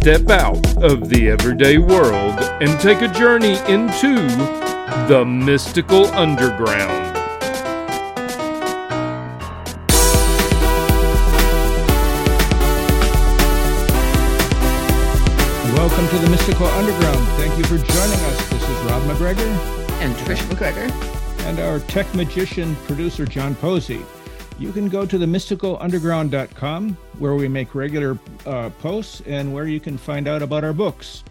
Step out of the everyday world and take a journey into the mystical underground. Welcome to the Mystical Underground. Thank you for joining us. This is Rob MacGregor and Trish MacGregor and our tech magician producer John Posey. You can go to the mysticalunderground.com where we make regular uh, posts and where you can find out about our books.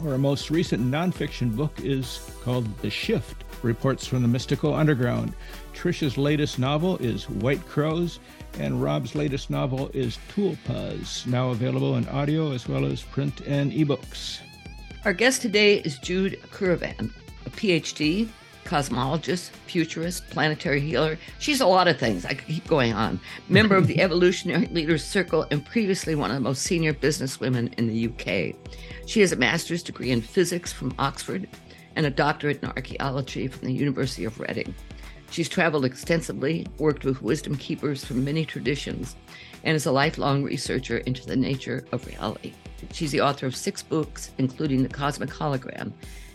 Our most recent nonfiction book is called The Shift Reports from the Mystical Underground. Trisha's latest novel is White Crows, and Rob's latest novel is Toolpuz, now available in audio as well as print and ebooks. Our guest today is Jude Currivan, a PhD, cosmologist, futurist, planetary healer. She's a lot of things. I could keep going on. Member of the Evolutionary Leaders Circle and previously one of the most senior businesswomen in the UK. She has a master's degree in physics from Oxford and a doctorate in archaeology from the University of Reading. She's traveled extensively, worked with wisdom keepers from many traditions, and is a lifelong researcher into the nature of reality. She's the author of six books, including The Cosmic Hologram,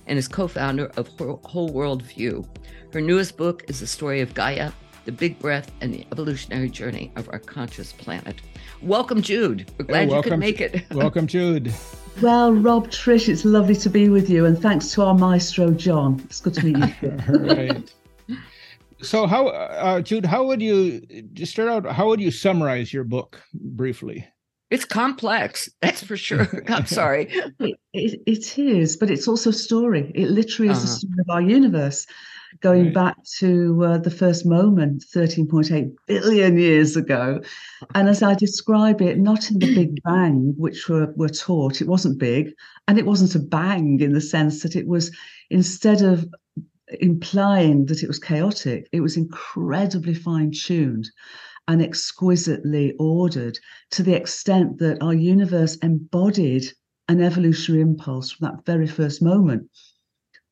and is co founder of Whole World View. Her newest book is the story of Gaia, the big breath, and the evolutionary journey of our conscious planet. Welcome, Jude. We're glad you could make it. welcome, Jude. Well, Rob, Trish, it's lovely to be with you, and thanks to our maestro, John. It's good to meet you. right so how uh, jude how would you just start out how would you summarize your book briefly it's complex that's for sure i'm sorry it, it, it is but it's also a story it literally is uh-huh. the story of our universe going right. back to uh, the first moment 13.8 billion years ago and as i describe it not in the big bang which we're, we're taught it wasn't big and it wasn't a bang in the sense that it was instead of implying that it was chaotic. It was incredibly fine tuned and exquisitely ordered to the extent that our universe embodied an evolutionary impulse from that very first moment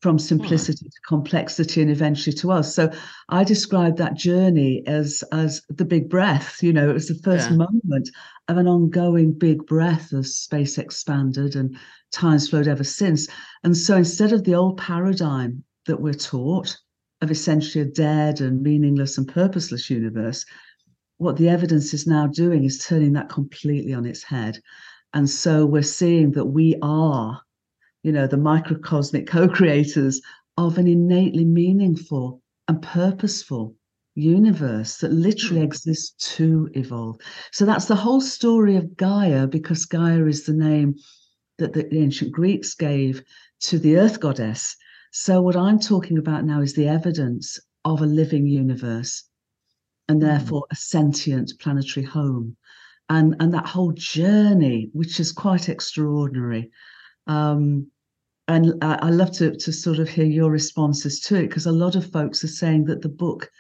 from hmm. simplicity to complexity and eventually to us. So i describe that journey as as the big breath you know it was the first yeah. moment of an ongoing big breath as space expanded and time's flowed ever since. And so instead of the old paradigm that we're taught of essentially a dead and meaningless and purposeless universe, what the evidence is now doing is turning that completely on its head. And so we're seeing that we are, you know, the microcosmic co creators of an innately meaningful and purposeful universe that literally hmm. exists to evolve. So that's the whole story of Gaia, because Gaia is the name that the ancient Greeks gave to the earth goddess. So, what I'm talking about now is the evidence of a living universe and hmm. therefore a sentient planetary home. And, and that whole journey, which is quite extraordinary. Um, and I, I love to, to sort of hear your responses to it because a lot of folks are saying that the book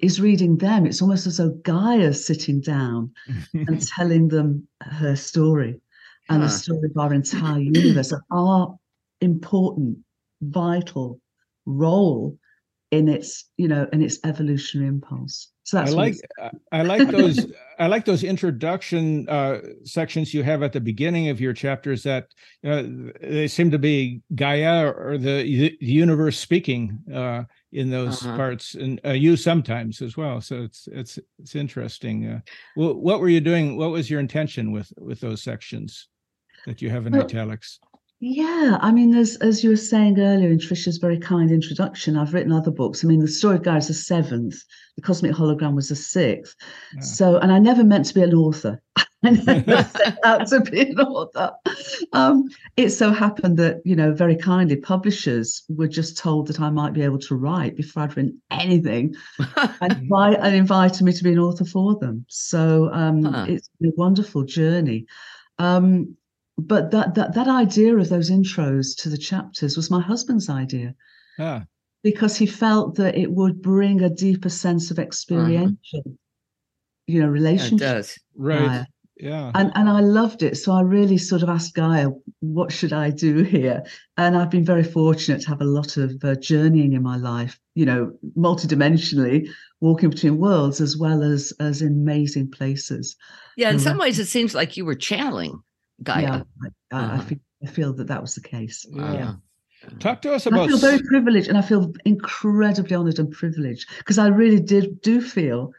is reading them. It's almost as though Gaia's sitting down and telling them her story and huh. the story of our entire universe, our important vital role in its you know in its evolutionary impulse. So that's i like i like those i like those introduction uh sections you have at the beginning of your chapters that uh, they seem to be gaia or the, the universe speaking uh in those uh-huh. parts and uh, you sometimes as well. So it's it's it's interesting uh, what, what were you doing? What was your intention with with those sections that you have in well, italics yeah, I mean, as as you were saying earlier in Trisha's very kind introduction, I've written other books. I mean, the story of Gaia is the seventh, the Cosmic Hologram was the sixth. Yeah. So, and I never meant to be an author. I never set out to be an author. Um, it so happened that you know, very kindly, publishers were just told that I might be able to write before I'd written anything, and, invite, and invited me to be an author for them. So um, huh. it's been a wonderful journey. Um, but that, that that idea of those intros to the chapters was my husband's idea. Ah. Because he felt that it would bring a deeper sense of experiential, uh-huh. you know, relationship. Yeah, it does. Right. Yeah. And and I loved it. So I really sort of asked Gaia, what should I do here? And I've been very fortunate to have a lot of uh, journeying in my life, you know, multidimensionally, walking between worlds as well as as in amazing places. Yeah, in um, some ways it seems like you were channeling Gaia. Yeah, I, uh-huh. I, feel, I feel that that was the case. Yeah. yeah. Talk to us about. I feel very privileged, and I feel incredibly honoured and privileged because I really did do feel,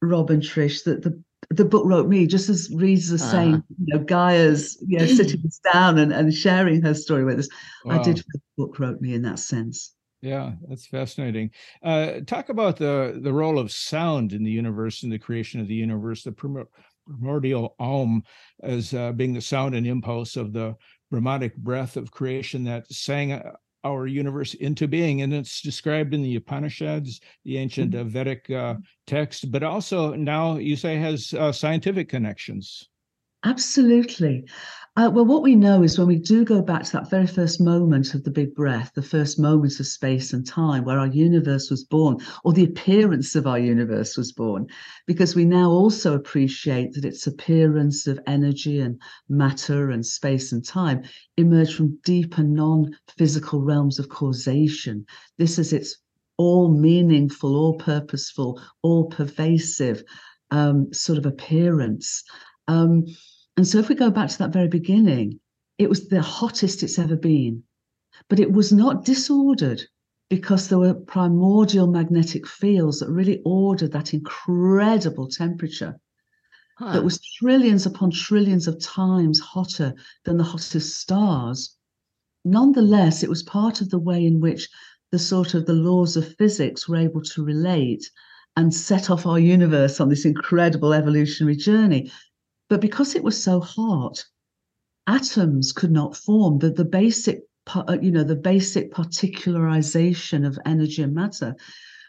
Rob and Trish, that the the book wrote me, just as Reed's the same, uh-huh. you know, Gaia's, you know, sitting us down and, and sharing her story with us. Wow. I did feel the book wrote me in that sense. Yeah, that's fascinating. Uh, talk about the the role of sound in the universe in the creation of the universe, the primordial Aum as uh, being the sound and impulse of the Brahmanic breath of creation that sang uh, our universe into being. And it's described in the Upanishads, the ancient mm-hmm. Vedic uh, text, but also now you say has uh, scientific connections. Absolutely. Uh, well, what we know is when we do go back to that very first moment of the big breath, the first moments of space and time where our universe was born, or the appearance of our universe was born, because we now also appreciate that its appearance of energy and matter and space and time emerged from deeper non physical realms of causation. This is its all meaningful, all purposeful, all pervasive um, sort of appearance. Um, and so if we go back to that very beginning, it was the hottest it's ever been. But it was not disordered because there were primordial magnetic fields that really ordered that incredible temperature huh. that was trillions upon trillions of times hotter than the hottest stars. Nonetheless, it was part of the way in which the sort of the laws of physics were able to relate and set off our universe on this incredible evolutionary journey. But because it was so hot, atoms could not form. The, the basic, uh, you know, the basic particularization of energy and matter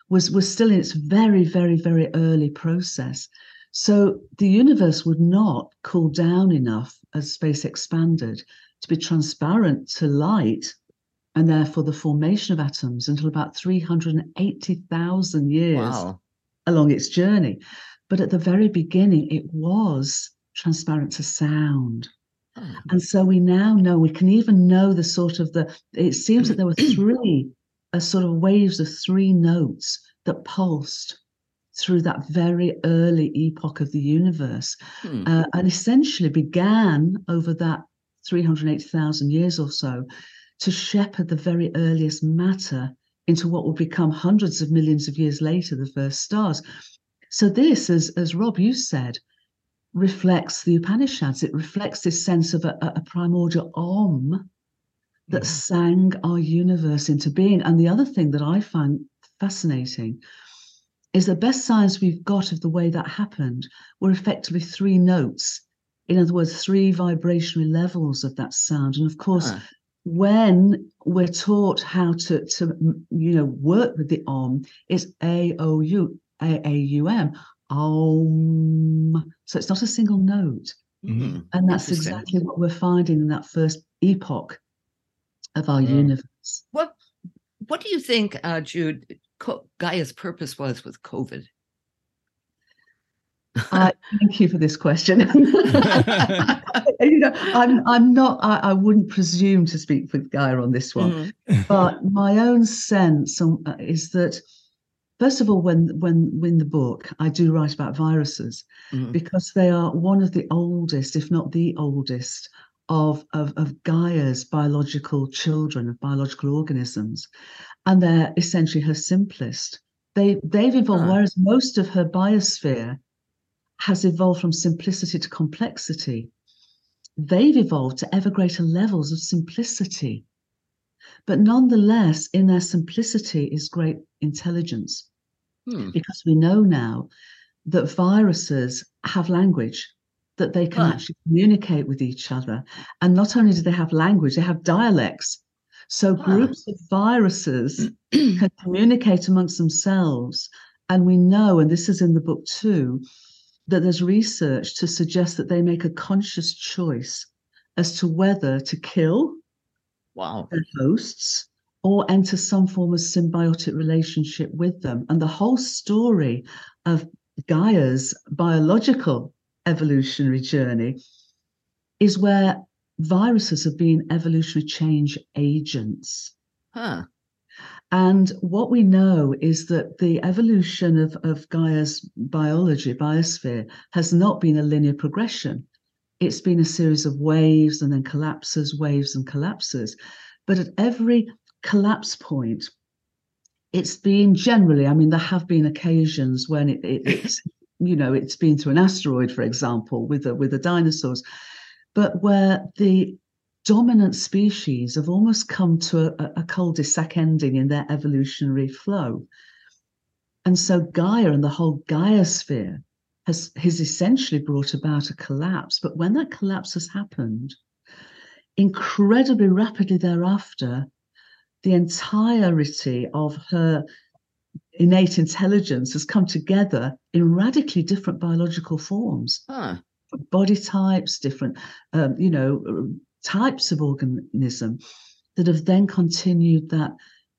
was, was still in its very, very, very early process. So the universe would not cool down enough as space expanded to be transparent to light and therefore the formation of atoms until about 380,000 years wow. along its journey. But at the very beginning, it was transparent to sound. Oh. And so we now know, we can even know the sort of the, it seems that there were three a sort of waves of three notes that pulsed through that very early epoch of the universe hmm. uh, and essentially began over that 380,000 years or so to shepherd the very earliest matter into what will become hundreds of millions of years later the first stars. So, this, as, as Rob, you said, reflects the Upanishads. It reflects this sense of a, a primordial Om that yeah. sang our universe into being. And the other thing that I find fascinating is the best science we've got of the way that happened were effectively three notes. In other words, three vibrationary levels of that sound. And of course, uh. when we're taught how to, to you know work with the om, it's A O U A A U M. Om. So it's not a single note. Mm-hmm. And that's exactly what we're finding in that first epoch of our universe. What What do you think, uh, Jude, Gaia's purpose was with COVID? Uh, thank you for this question. you know, I'm I'm not. I, I, wouldn't presume to speak for Gaia on this one, mm-hmm. but my own sense um, is that first of all when when in the book i do write about viruses mm-hmm. because they are one of the oldest if not the oldest of, of of gaia's biological children of biological organisms and they're essentially her simplest they they've evolved uh-huh. whereas most of her biosphere has evolved from simplicity to complexity they've evolved to ever greater levels of simplicity but nonetheless, in their simplicity is great intelligence. Hmm. Because we know now that viruses have language, that they can actually communicate with each other. And not only do they have language, they have dialects. So groups of viruses can communicate amongst themselves. And we know, and this is in the book too, that there's research to suggest that they make a conscious choice as to whether to kill wow. their hosts or enter some form of symbiotic relationship with them. And the whole story of Gaia's biological evolutionary journey is where viruses have been evolutionary change agents. Huh. And what we know is that the evolution of, of Gaia's biology, biosphere, has not been a linear progression. It's been a series of waves and then collapses, waves and collapses. But at every collapse point, it's been generally, I mean, there have been occasions when it, it, it's, you know, it's been through an asteroid, for example, with the, with the dinosaurs, but where the dominant species have almost come to a, a cul-de-sac ending in their evolutionary flow. And so Gaia and the whole Gaia sphere has, has essentially brought about a collapse. But when that collapse has happened, incredibly rapidly thereafter, the entirety of her innate intelligence has come together in radically different biological forms. Huh. Body types, different, um, you know, types of organism that have then continued that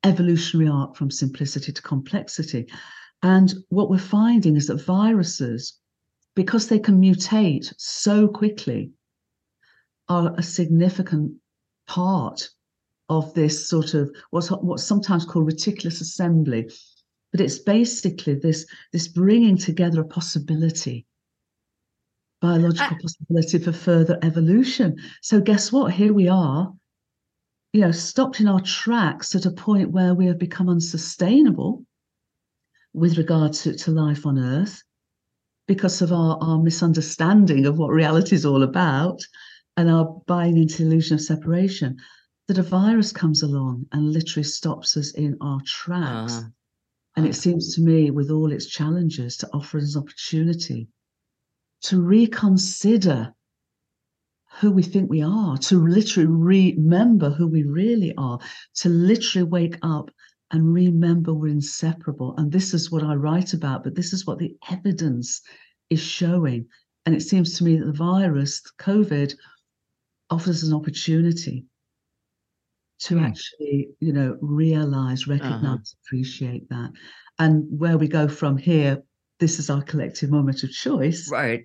evolutionary arc from simplicity to complexity. And what we're finding is that viruses, because they can mutate so quickly, are a significant part of this sort of what's what's sometimes called reticulous assembly. But it's basically this this bringing together a possibility biological possibility for further evolution. So guess what? Here we are, you know, stopped in our tracks at a point where we have become unsustainable with regard to, to life on Earth because of our, our misunderstanding of what reality is all about and our buying into the illusion of separation. That a virus comes along and literally stops us in our tracks. Uh, and it seems to me, with all its challenges, to offer us an opportunity to reconsider who we think we are, to literally remember who we really are, to literally wake up and remember we're inseparable. And this is what I write about, but this is what the evidence is showing. And it seems to me that the virus, COVID, offers an opportunity to mm. actually, you know, realize, recognize, uh-huh. appreciate that. And where we go from here, this is our collective moment of choice. Right.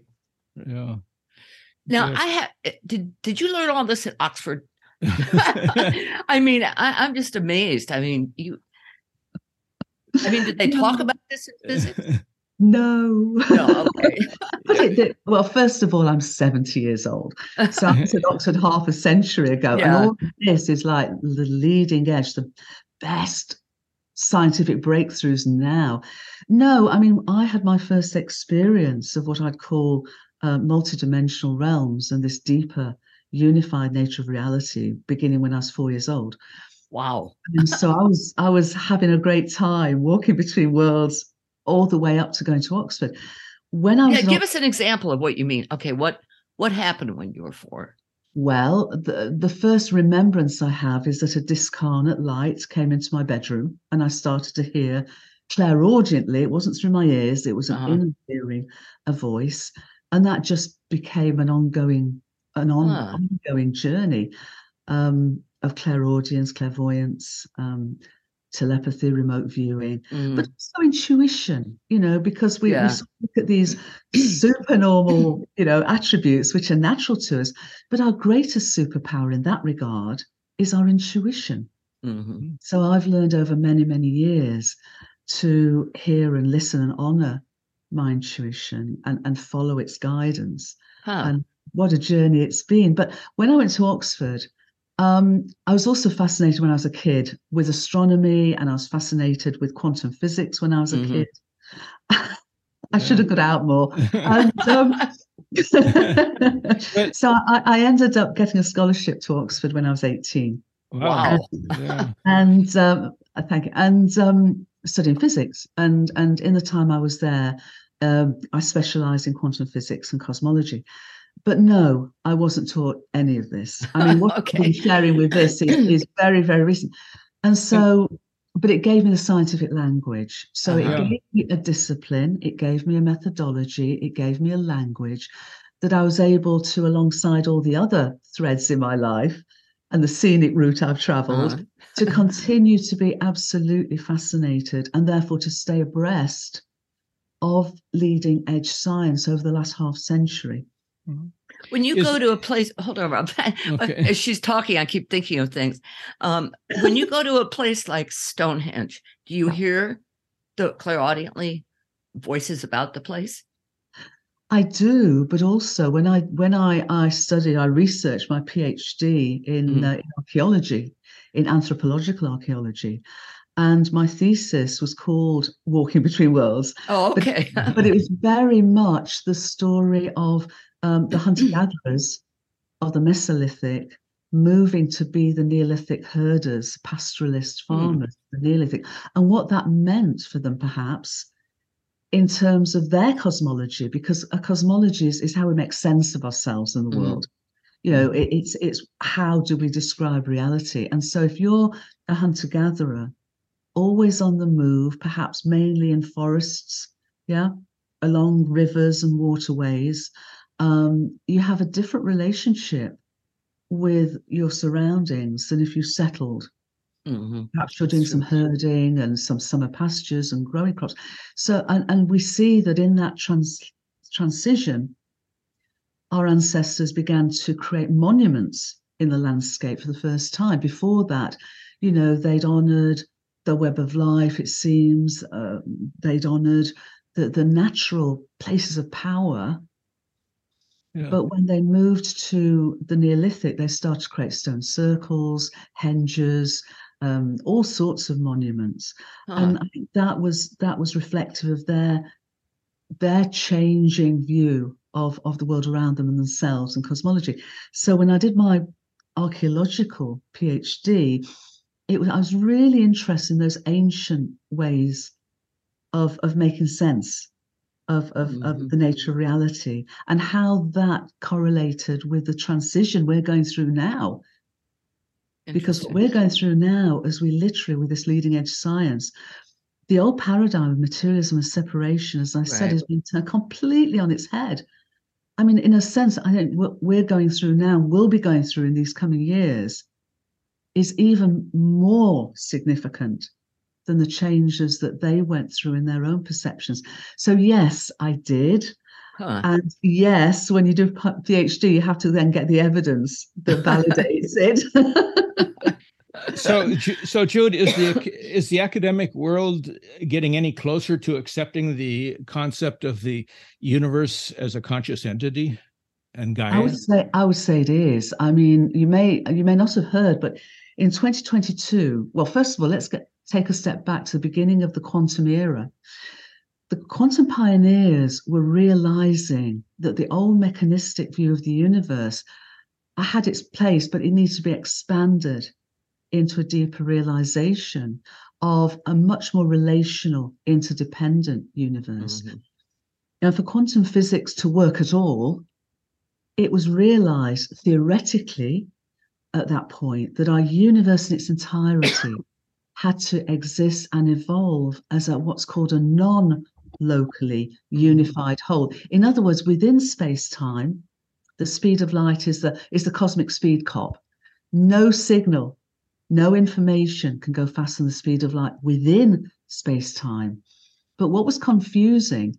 Yeah. Now yes. I have eh, did did you learn all this at Oxford? I mean, I, am just amazed. I mean, you I mean, did they talk about this in physics? No. No, okay. well, first of all, I'm 70 years old. So I was at Oxford half a century ago. Yeah. And all this is like the leading edge, the best scientific breakthroughs now. No, I mean, I had my first experience of what I'd call uh, multidimensional realms and this deeper, unified nature of reality beginning when I was four years old. Wow. and so I was I was having a great time walking between worlds all the way up to going to Oxford. When I was Yeah, give us an example of what you mean. Okay, what what happened when you were four? Well, the, the first remembrance I have is that a discarnate light came into my bedroom and I started to hear clairaudiently, it wasn't through my ears, it was an uh-huh. inner hearing, a voice and that just became an ongoing an on, ah. ongoing journey um, of clairaudience, clairvoyance, um, telepathy, remote viewing, mm. but also intuition. You know, because we, yeah. we look at these supernormal, you know, attributes which are natural to us, but our greatest superpower in that regard is our intuition. Mm-hmm. So I've learned over many, many years to hear and listen and honor my intuition and, and follow its guidance. Huh. And what a journey it's been. But when I went to Oxford, um, I was also fascinated when I was a kid with astronomy, and I was fascinated with quantum physics when I was a mm-hmm. kid. I should have got out more. and, um, so I, I, ended up getting a scholarship to Oxford when I was 18. Wow. And, yeah. and um, thank you. And um, studying physics. And and in the time I was there, um, I specialised in quantum physics and cosmology. But no, I wasn't taught any of this. I mean, what okay. I'm sharing with this is, is, very, very recent. And so, but it gave me the scientific language. So uh-huh. it gave me a discipline, it gave me a methodology, it gave me a language. that I was able to, alongside all the other threads in my life and the scenic route I've traveled, uh-huh. to continue to be absolutely fascinated and therefore to stay abreast of leading edge science over the last half century. Mm-hmm. When you Is, go to a place, hold on, Rob. Okay. As she's talking, I keep thinking of things. Um, when you go to a place like Stonehenge, do you hear the clairaudiently voices about the place? I do, but also when I when I I studied, I researched my PhD in, mm. uh, in archaeology, in anthropological archaeology, and my thesis was called Walking Between Worlds. Oh, okay. but, but, it was very much the story of um, the hunter gatherers of the Mesolithic moving to be the Neolithic herders, pastoralist hmm. farmers, mm. the Neolithic, and what that meant for them, perhaps, in terms of their cosmology, because a cosmology is, is how we make sense of ourselves in the mm. world. You know, it, it's it's how do we describe reality? And so, if you're a hunter gatherer, always on the move, perhaps mainly in forests, yeah, along rivers and waterways, um, you have a different relationship with your surroundings than if you settled. Mm-hmm. Perhaps you're doing some herding and some summer pastures and growing crops. So, and, and we see that in that trans, transition, our ancestors began to create monuments in the landscape for the first time. Before that, you know, they'd honored the web of life, it seems, uh, they'd honored the, the natural places of power but when they moved to the Neolithic, they started to create stone circles, henges, um, all sorts of monuments, and I think that was that was reflective of their their changing view of of the world around them and themselves and cosmology. So when I did my archaeological PhD, it was I was really interested in those ancient ways of of making sense of, of, mm-hmm. of the nature of reality and how that correlated with the transition we're going through now. Because what we're going through now as we literally, with this leading edge science, the old paradigm of materialism and separation, as I right. said, has been turned completely on its head. I mean, in a sense, I think what we're going through now, will be going through in these coming years, is even more significant than the changes that they went through in their own perceptions. So, yes, I did. Huh. And yes, when you do a PhD, you have to then get the evidence that validates it. so, so Jude, is the is the academic world getting any closer to accepting the concept of the universe as a conscious entity? And Gaia? I would say I would say it is. I mean, you may you may not have heard, but in 2022, well, first of all, let's get take a step back to the beginning of the quantum era, the quantum pioneers were realizing that the old mechanistic view of the universe had its place, but it needs to be expanded into a deeper realization of a much more relational, interdependent universe. Mm-hmm. And for quantum physics to work at all, it was realized theoretically at that point that our universe in its entirety had to exist and evolve as a what's called a non locally unified whole. In other words, within space time, the speed of light is the is the cosmic speed cop. No signal, no information can go faster than the speed of light within space time. But what was confusing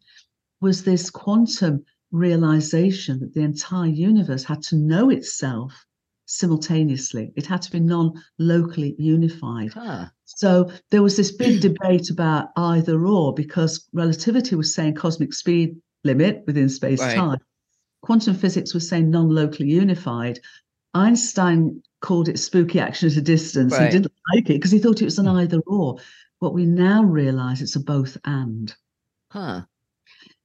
was this quantum realization that the entire universe had to know itself simultaneously. It had to be non locally unified. Huh. So there was this big debate about either or because relativity was saying cosmic speed limit within space time. Right. Quantum physics was saying non locally unified. Einstein called it spooky action at a distance. Right. He didn't like it because he thought it was an either or. What we now realize it's a both and. Huh.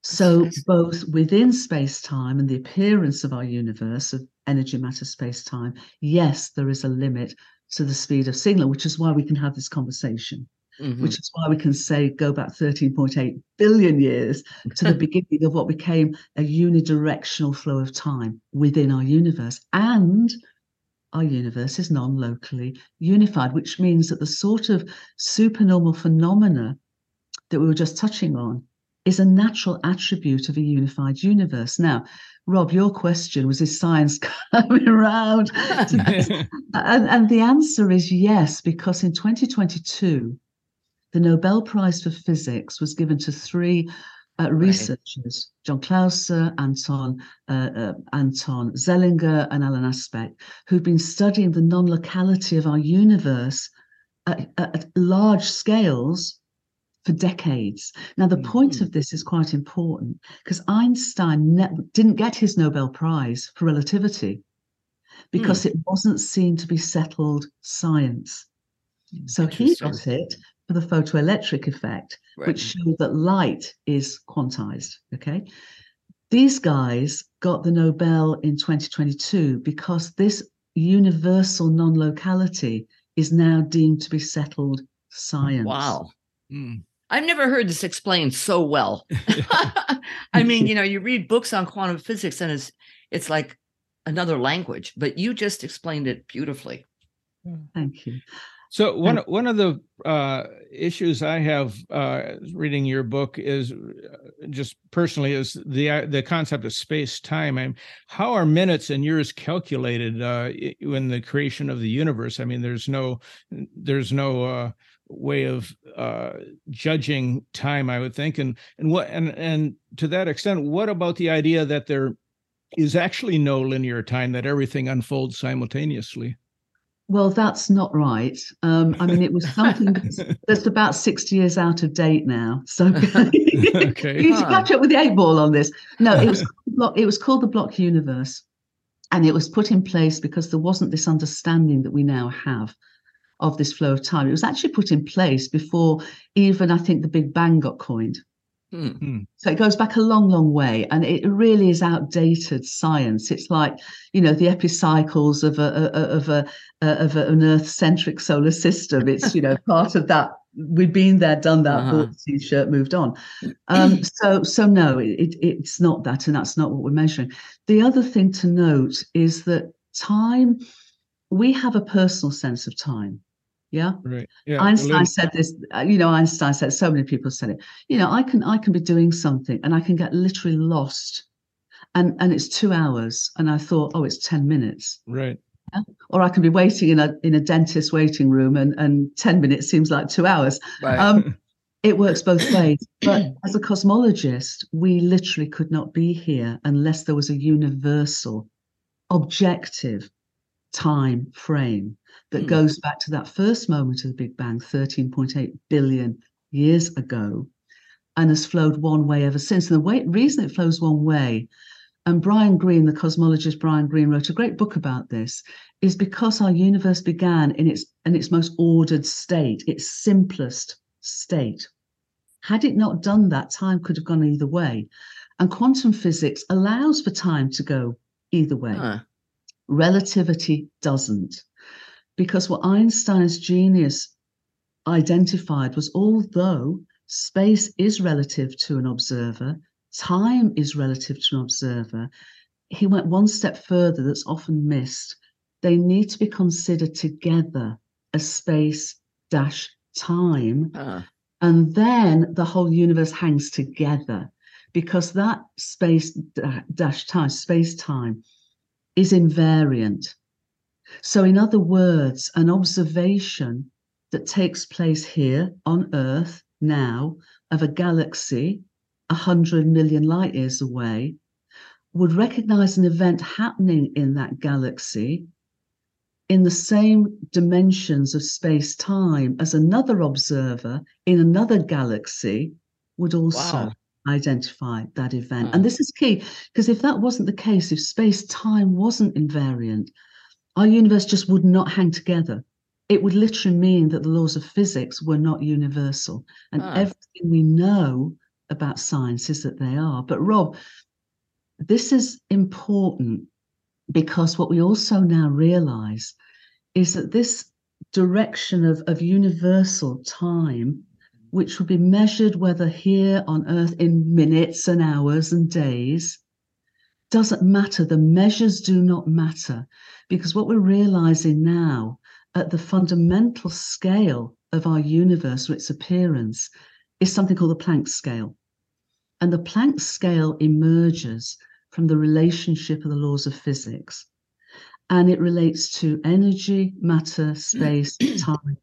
So, both within space time and the appearance of our universe, of energy, matter, space time, yes, there is a limit to the speed of signal, which is why we can have this conversation. Mm-hmm. Which is why we can say go back 13.8 billion years to the beginning of what became a unidirectional flow of time within our universe. And our universe is non locally unified, which means that the sort of supernormal phenomena that we were just touching on is a natural attribute of a unified universe. Now, Rob, your question was is science coming around? and, and the answer is yes, because in 2022, the Nobel Prize for Physics was given to three uh, researchers, right. John Clauser, Anton, uh, uh, Anton Zeilinger, and Alain Aspect, who've been studying the non-locality of our universe at, at large scales for decades. Now, the mm-hmm. point of this is quite important because Einstein ne- didn't get his Nobel Prize for relativity because mm. it wasn't seen to be settled science. So he got it for the photoelectric effect, right. which showed that light is quantized. Okay. These guys got the Nobel in 2022 because this universal non locality is now deemed to be settled science. Wow. Mm. I've never heard this explained so well. I mean, you know, you read books on quantum physics and it's it's like another language, but you just explained it beautifully. Thank you. So one one of the uh, issues I have uh, reading your book is uh, just personally is the uh, the concept of space time. I mean, how are minutes and years calculated uh, in the creation of the universe? I mean, there's no there's no uh, way of uh, judging time, I would think. And and what and and to that extent, what about the idea that there is actually no linear time that everything unfolds simultaneously? Well, that's not right. Um, I mean, it was something that's, that's, about 60 years out of date now. So okay. you huh. catch up with the eight ball on this. No, it was it was called the block universe. And it was put in place because there wasn't this understanding that we now have of this flow of time. It was actually put in place before even I think the Big Bang got coined. Mm-hmm. So it goes back a long, long way, and it really is outdated science. It's like you know the epicycles of a, a of a of an Earth-centric solar system. It's you know part of that. We've been there, done that, uh-huh. bought the t-shirt, moved on. Um, so so no, it, it's not that, and that's not what we're measuring. The other thing to note is that time. We have a personal sense of time. Yeah. Right. Yeah. Einstein said this, uh, you know, Einstein said, so many people said it. You know, I can I can be doing something and I can get literally lost. And and it's two hours. And I thought, oh, it's 10 minutes. Right. Yeah? Or I can be waiting in a in a dentist waiting room and, and 10 minutes seems like two hours. Right. Um, it works both ways. But as a cosmologist, we literally could not be here unless there was a universal, objective time frame that mm. goes back to that first moment of the Big Bang, 13.8 billion years ago, and has flowed one way ever since. And the way, reason it flows one way, and Brian Greene, the cosmologist Brian Greene, wrote a great book about this, is because our universe began in its in its most ordered state, its simplest state. Had it not done that, time could have gone either way. And quantum physics allows for time to go either way. Huh. Relativity doesn't. Because what Einstein's genius identified was although space is relative to an observer, time is relative to an observer, he went one step further that's often missed. They need to be considered together as space dash time. Uh. And then the whole universe hangs together because that space dash time, space time, is invariant. So, in other words, an observation that takes place here on Earth now of a galaxy 100 million light years away would recognize an event happening in that galaxy in the same dimensions of space time as another observer in another galaxy would also wow. Identify that event. And this is key because if that wasn't the case, if space time wasn't invariant, our universe just would not hang together. It would literally mean that the laws of physics were not universal. And ah. everything we know about science is that they are. But, Rob, this is important because what we also now realize is that this direction of, of universal time, which would be measured whether here on Earth in minutes and hours and days, doesn't matter. The measures do not matter because what we're realizing now at the fundamental scale of our universe or its appearance is something called the Planck scale. And the Planck scale emerges from the relationship of the laws of physics. And it relates to energy, matter, space, time,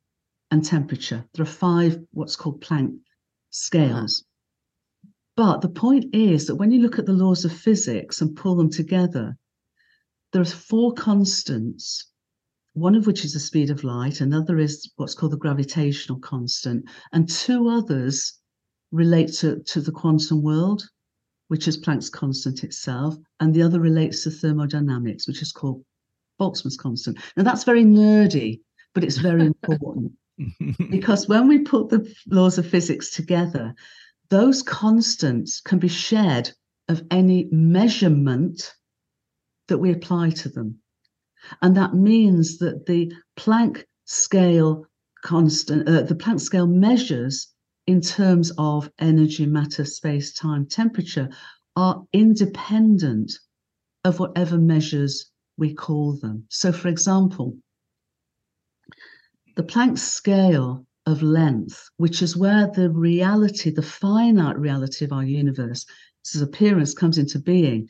and temperature. There are five what's called Planck scales. But the point is that when you look at the laws of physics and pull them together, there are four constants, one of which is the speed of light, another is what's called the gravitational constant, and two others relate to, to the quantum world, which is Planck's constant itself, and the other relates to thermodynamics, which is called Boltzmann's constant. Now that's very nerdy, but it's very important because when we put the laws of physics together, those constants can be shared of any measurement that we apply to them. And that means that the Planck scale constant, uh, the Planck scale measures in terms of energy, matter, space, time, temperature are independent of whatever measures we call them. So, for example, the Planck scale of length, which is where the reality, the finite reality of our universe, its appearance comes into being,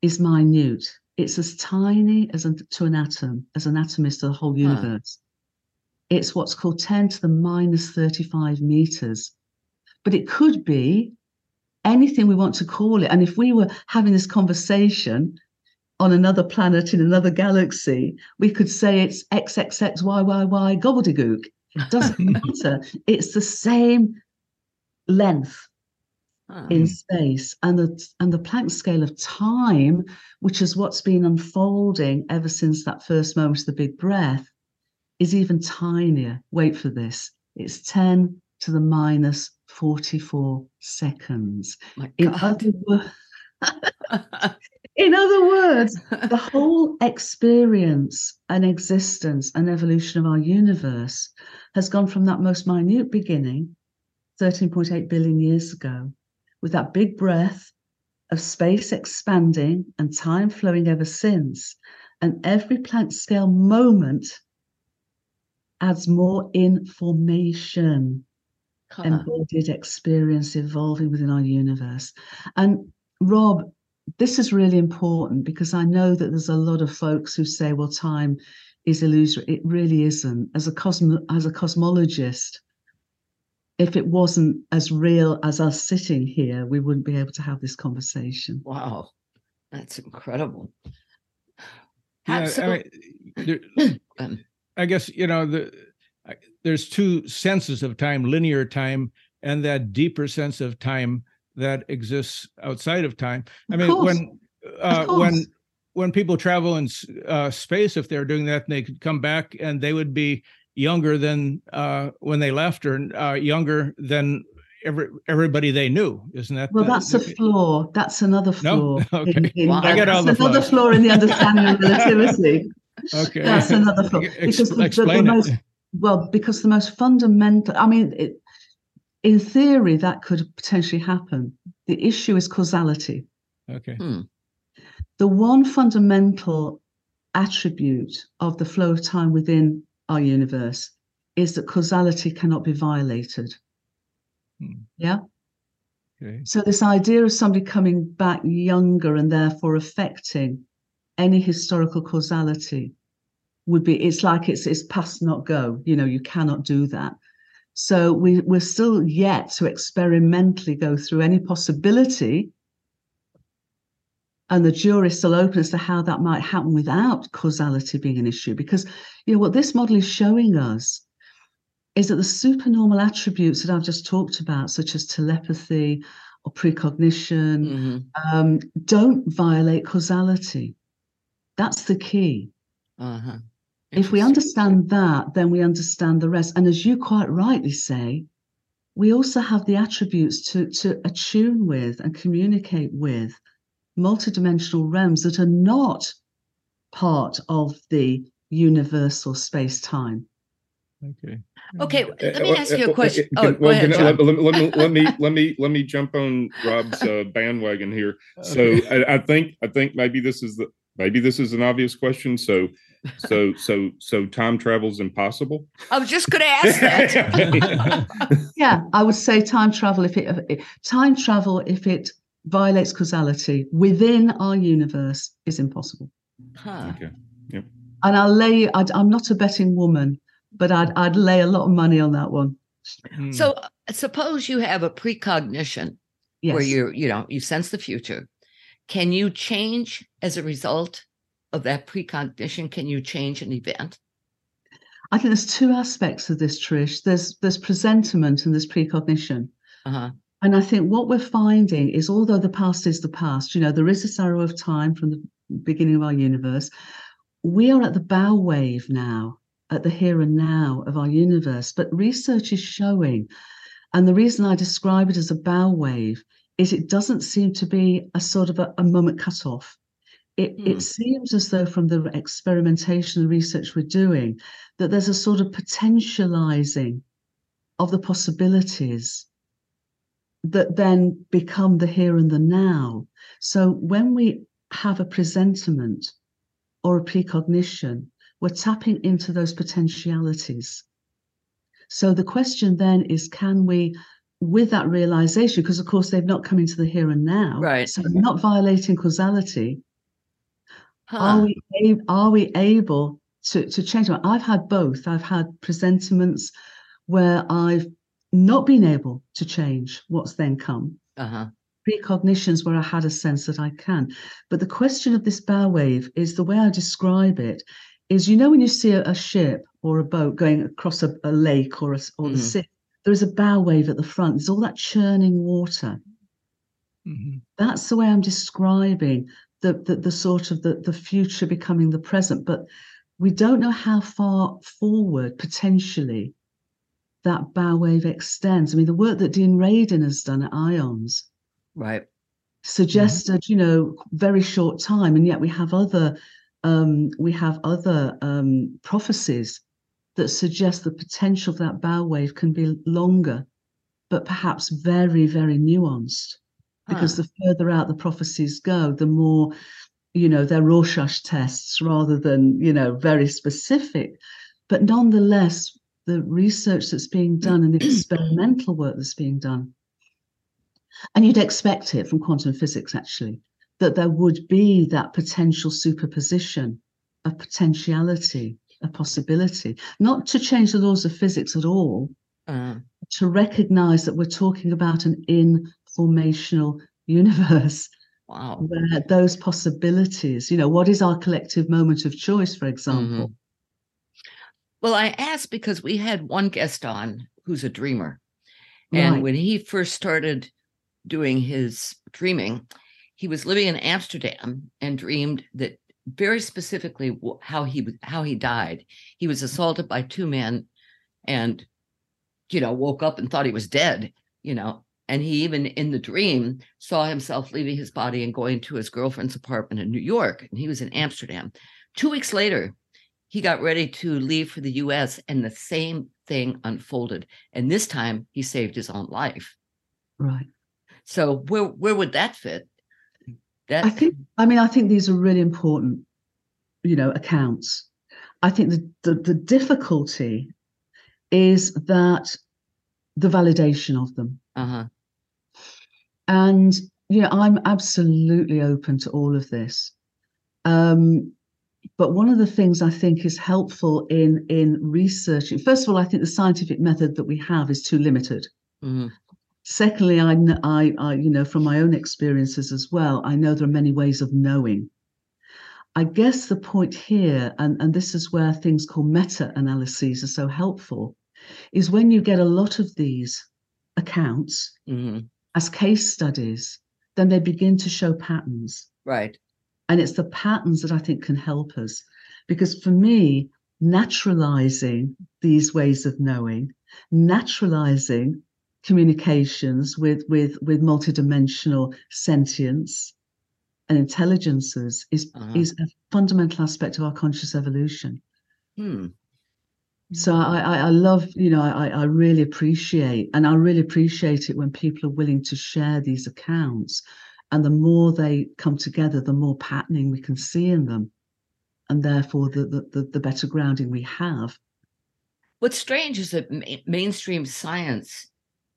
is minute. It's as tiny as a, to an atom, as an atom is to the whole hmm. universe. Huh. It's what's called 10 to the minus 35 meters. But it could be anything we want to call it. And if we were having this conversation on another planet in another galaxy, we could say it's XXXYYY gobbledygook. It doesn't matter. It's the same length ah. in space and the and the Planck scale of time, which is what's been unfolding ever since that first moment of the big breath, is even tinier. Wait for this. It's 10 to the minus 44 seconds. In other, in the whole experience and existence and evolution of our universe has gone from that most minute beginning, 13.8 billion years ago, with that big breath of space expanding and time flowing ever since. And every Planck scale moment adds more information, embodied experience evolving within our universe. And Rob, this is really important because I know that there's a lot of folks who say, well, time is illusory. It really isn't. As a cosmo- as a cosmologist, if it wasn't as real as us sitting here, we wouldn't be able to have this conversation. Wow, that's incredible. Yeah, I, mean, there, I guess you know the there's two senses of time: linear time and that deeper sense of time that exists outside of time. I mean, when uh, when when people travel in uh, space, if they're doing that, they could come back and they would be younger than uh, when they left, or uh, younger than every everybody they knew. Isn't that? Well, the, that's a flaw. That's another flaw. No? Okay. In, in, I get all the another flaws. flaw in the understanding of relativity. Okay, that's another flaw. Because the, the, the most well, because the most fundamental. I mean, it, in theory, that could potentially happen. The issue is causality. Okay. Hmm. The one fundamental attribute of the flow of time within our universe is that causality cannot be violated. Hmm. Yeah. Okay. So, this idea of somebody coming back younger and therefore affecting any historical causality would be it's like it's it's past not go you know you cannot do that so we, we're still yet to experimentally go through any possibility. And the jury is still open as to how that might happen without causality being an issue. Because, you know, what this model is showing us is that the supernormal attributes that I've just talked about, such as telepathy or precognition, Mm-hmm. um, don't violate causality. That's the key. Uh-huh. If we understand that, then we understand the rest. And as you quite rightly say, we also have the attributes to, to attune with and communicate with multidimensional realms that are not part of the universal space time. Okay. Okay, let me ask you a question. Oh, can- go ahead, John. let, let- let me let me let me let me jump on Rob's uh, bandwagon here. So Okay. I, I think I think maybe this is the maybe this is an obvious question. So So so so time travel's impossible. I was just going to ask that. yeah, I would say time travel if it time travel if it violates causality within our universe is impossible. Huh. Okay. Yep. And I'll lay. i am not a betting woman, but I'd I'd lay a lot of money on that one. Hmm. So uh, suppose you have a precognition yes. where you you know you sense the future. Can you change as a result of that precognition? Can you change an event? I think there's two aspects of this, Trish. There's there's presentiment and there's precognition. Uh-huh. And I think what we're finding is, although the past is the past, you know, there is this arrow of time from the beginning of our universe. We are at the bow wave now, at the here and now of our universe. But research is showing, and the reason I describe it as a bow wave is it doesn't seem to be a sort of a, a moment cut off. It, mm. it seems as though from the experimentation and research we're doing that there's a sort of potentializing of the possibilities that then become the here and the now. So when we have a presentiment or a precognition, we're tapping into those potentialities. So the question then is can we with that realization, because of course they've not come into the here and now, right? So not violating causality. Huh. Are we are we able to to change? I've had both. I've had presentiments where I've not been able to change what's then come. Uh-huh. Precognitions where I had a sense that I can. But the question of this bow wave is the way I describe it is you know when you see a, a ship or a boat going across a, a lake or a, or mm-hmm. the sea there is a bow wave at the front. There's all that churning water. Mm-hmm. That's the way I'm describing the, the, the sort of the, the future becoming the present. But we don't know how far forward potentially that bow wave extends. I mean, the work that Dean Radin has done at IONS, right, suggested mm-hmm. you know very short time, and yet we have other um, we have other um, prophecies that suggest the potential of that bow wave can be longer, but perhaps very, very nuanced. Because the further out the prophecies go, the more, you know, they're Rorschach tests rather than, you know, very specific. But nonetheless, the research that's being done and the experimental work that's being done, and you'd expect it from quantum physics actually, that there would be that potential superposition of potentiality a possibility, not to change the laws of physics at all, uh. to recognize that we're talking about an informational universe. Wow. Where those possibilities, you know, what is our collective moment of choice, for example? Mm-hmm. Well, I asked because we had one guest on who's a dreamer. And right. when he first started doing his dreaming, he was living in Amsterdam and dreamed that very specifically how he how he died. He was assaulted by two men, and you know woke up and thought he was dead. You know, and he even in the dream saw himself leaving his body and going to his girlfriend's apartment in New York, and he was in Amsterdam. Two weeks later, he got ready to leave for the U.S., and the same thing unfolded. And this time, he saved his own life. Right. So where where would that fit? That I think. I mean, I think these are really important, you know, accounts. I think the the, the difficulty is that the validation of them. Uh-huh. And know, I'm absolutely open to all of this. Um, but one of the things I think is helpful in in researching, first of all, I think the scientific method that we have is too limited. Mm-hmm. Secondly, I, I, I, you know, from my own experiences as well, I know there are many ways of knowing. I guess the point here, and, and this is where things called meta analyses are so helpful, is when you get a lot of these accounts mm-hmm. As case studies, then they begin to show patterns. Right. And it's the patterns that I think can help us. Because for me, naturalizing these ways of knowing, naturalizing communications with with with multidimensional sentience and intelligences is uh-huh. is a fundamental aspect of our conscious evolution. Hmm. So I, I, I love, you know, I, I really appreciate, and I really appreciate it when people are willing to share these accounts. And the more they come together, the more patterning we can see in them. and therefore the, the, the better grounding we have. What's strange is that ma- mainstream science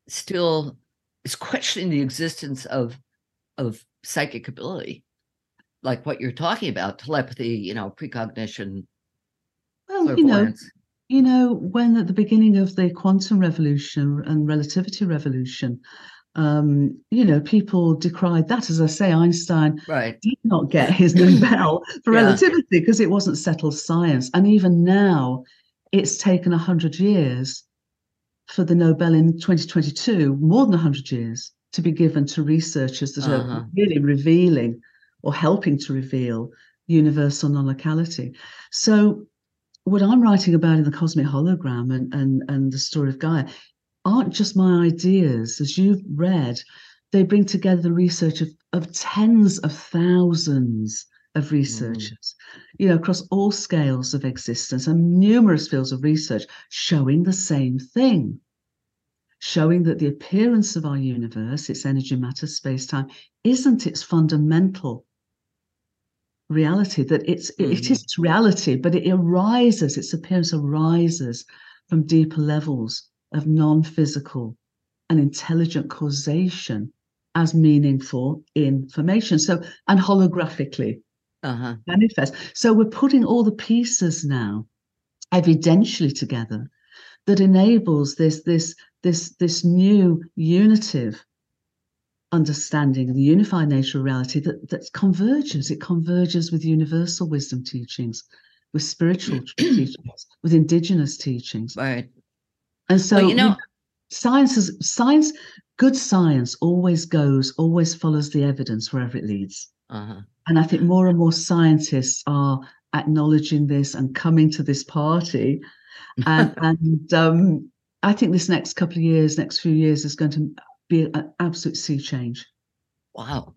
still is questioning the existence of of psychic ability, like what you're talking about, telepathy, you know, precognition. Well, you know, you know, when at the beginning of the quantum revolution and relativity revolution, um, you know, people decried that. As I say, Einstein right. did not get his Nobel for yeah. relativity because it wasn't settled science. And even now, it's taken 100 years for the Nobel in 2022, more than 100 years, to be given to researchers that uh-huh. are really revealing or helping to reveal universal non locality. So, what I'm writing about in the cosmic hologram and, and, and the story of Gaia aren't just my ideas. As you've read, they bring together the research of, of tens of thousands of mm-hmm. researchers, mm. you know, across all scales of existence and numerous fields of research showing the same thing, showing that the appearance of our universe, its energy, matter, space, time, isn't its fundamental reality, that it's mm. it is its reality, but it arises, its appearance arises from deeper levels of non-physical and intelligent causation as meaningful information. So, and holographically uh-huh. manifest. So we're putting all the pieces now evidentially together that enables this this this this new unitive understanding the unified nature of reality that that converges it converges with universal wisdom teachings with spiritual teachings with indigenous teachings right and so well, you know science is science good science always goes always follows the evidence wherever it leads uh-huh. And I think more and more scientists are acknowledging this and coming to this party. And, and um, I think this next couple of years, next few years, is going to be an absolute sea change. Wow.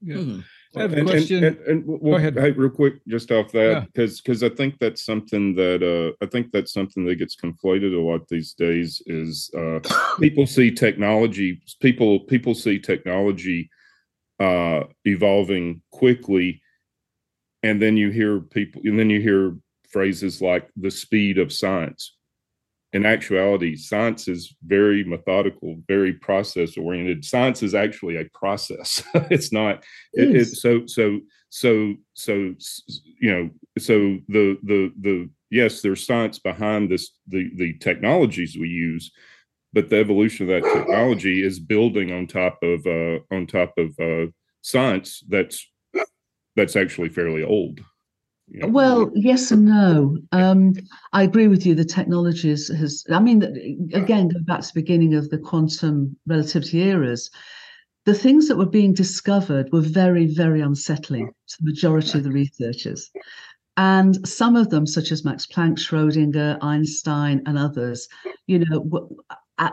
Yeah. Hmm. I have a and, question. And, and, and we'll, Go ahead. Hey, real quick, just off that, because yeah. because I think that's something that uh, I think that's something that gets conflated a lot these days. Is uh, people see technology, people people see technology uh, evolving quickly, and then you hear people, and then you hear phrases like the speed of science. In actuality, science is very methodical, very process oriented. Science is actually a process. it's not. It, it, so so so so you know so the the the yes there's science behind this the the technologies we use but the evolution of that technology is building on top of uh, on top of uh, science that's that's actually fairly old. Well, yes and no. Um, I agree with you. The technology has. I mean, again, go back to the beginning of the quantum relativity eras. The things that were being discovered were very, very unsettling to the majority of the researchers. And some of them, such as Max Planck, Schrodinger, Einstein, and others, you know, were,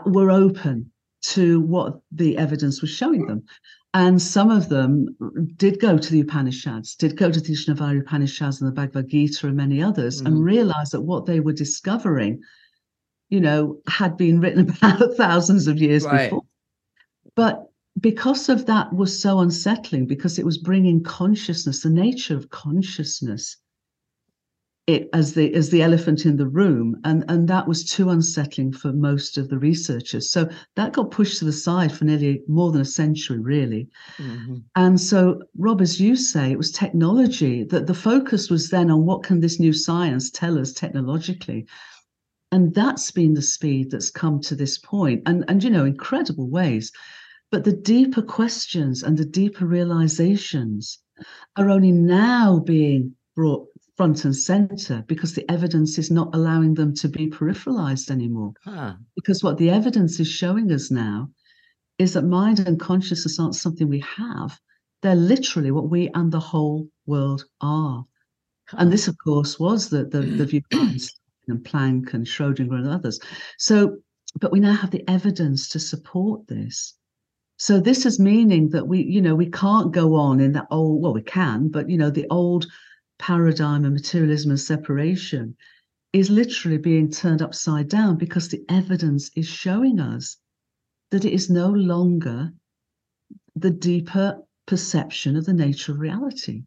were open to what the evidence was showing them. And some of them did go to the Upanishads, did go to the Ishnavara Upanishads and the Bhagavad Gita and many others, mm. and realized that what they were discovering, you know, had been written about thousands of years right. before. But because of that was so unsettling, because it was bringing consciousness, the nature of consciousness it as the as the elephant in the room and and that was too unsettling for most of the researchers. So that got pushed to the side for nearly more than a century really. Mm-hmm. and so rob as you say it was technology that the focus was then on what can this new science tell us technologically. And that's been the speed that's come to this point and and you know incredible ways. But the deeper questions and the deeper realizations are only now being brought front and center because the evidence is not allowing them to be peripheralized anymore. Huh. Because what the evidence is showing us now is that mind and consciousness aren't something we have, they're literally what we and the whole world are. Huh. And this, of course, was the, the, the view and Planck and Schrodinger and others. So, but we now have the evidence to support this. So this is meaning that we, you know, we can't go on in that old, well, we can, but you know, the old paradigm of materialism and separation is literally being turned upside down because the evidence is showing us that it is no longer the deeper perception of the nature of reality.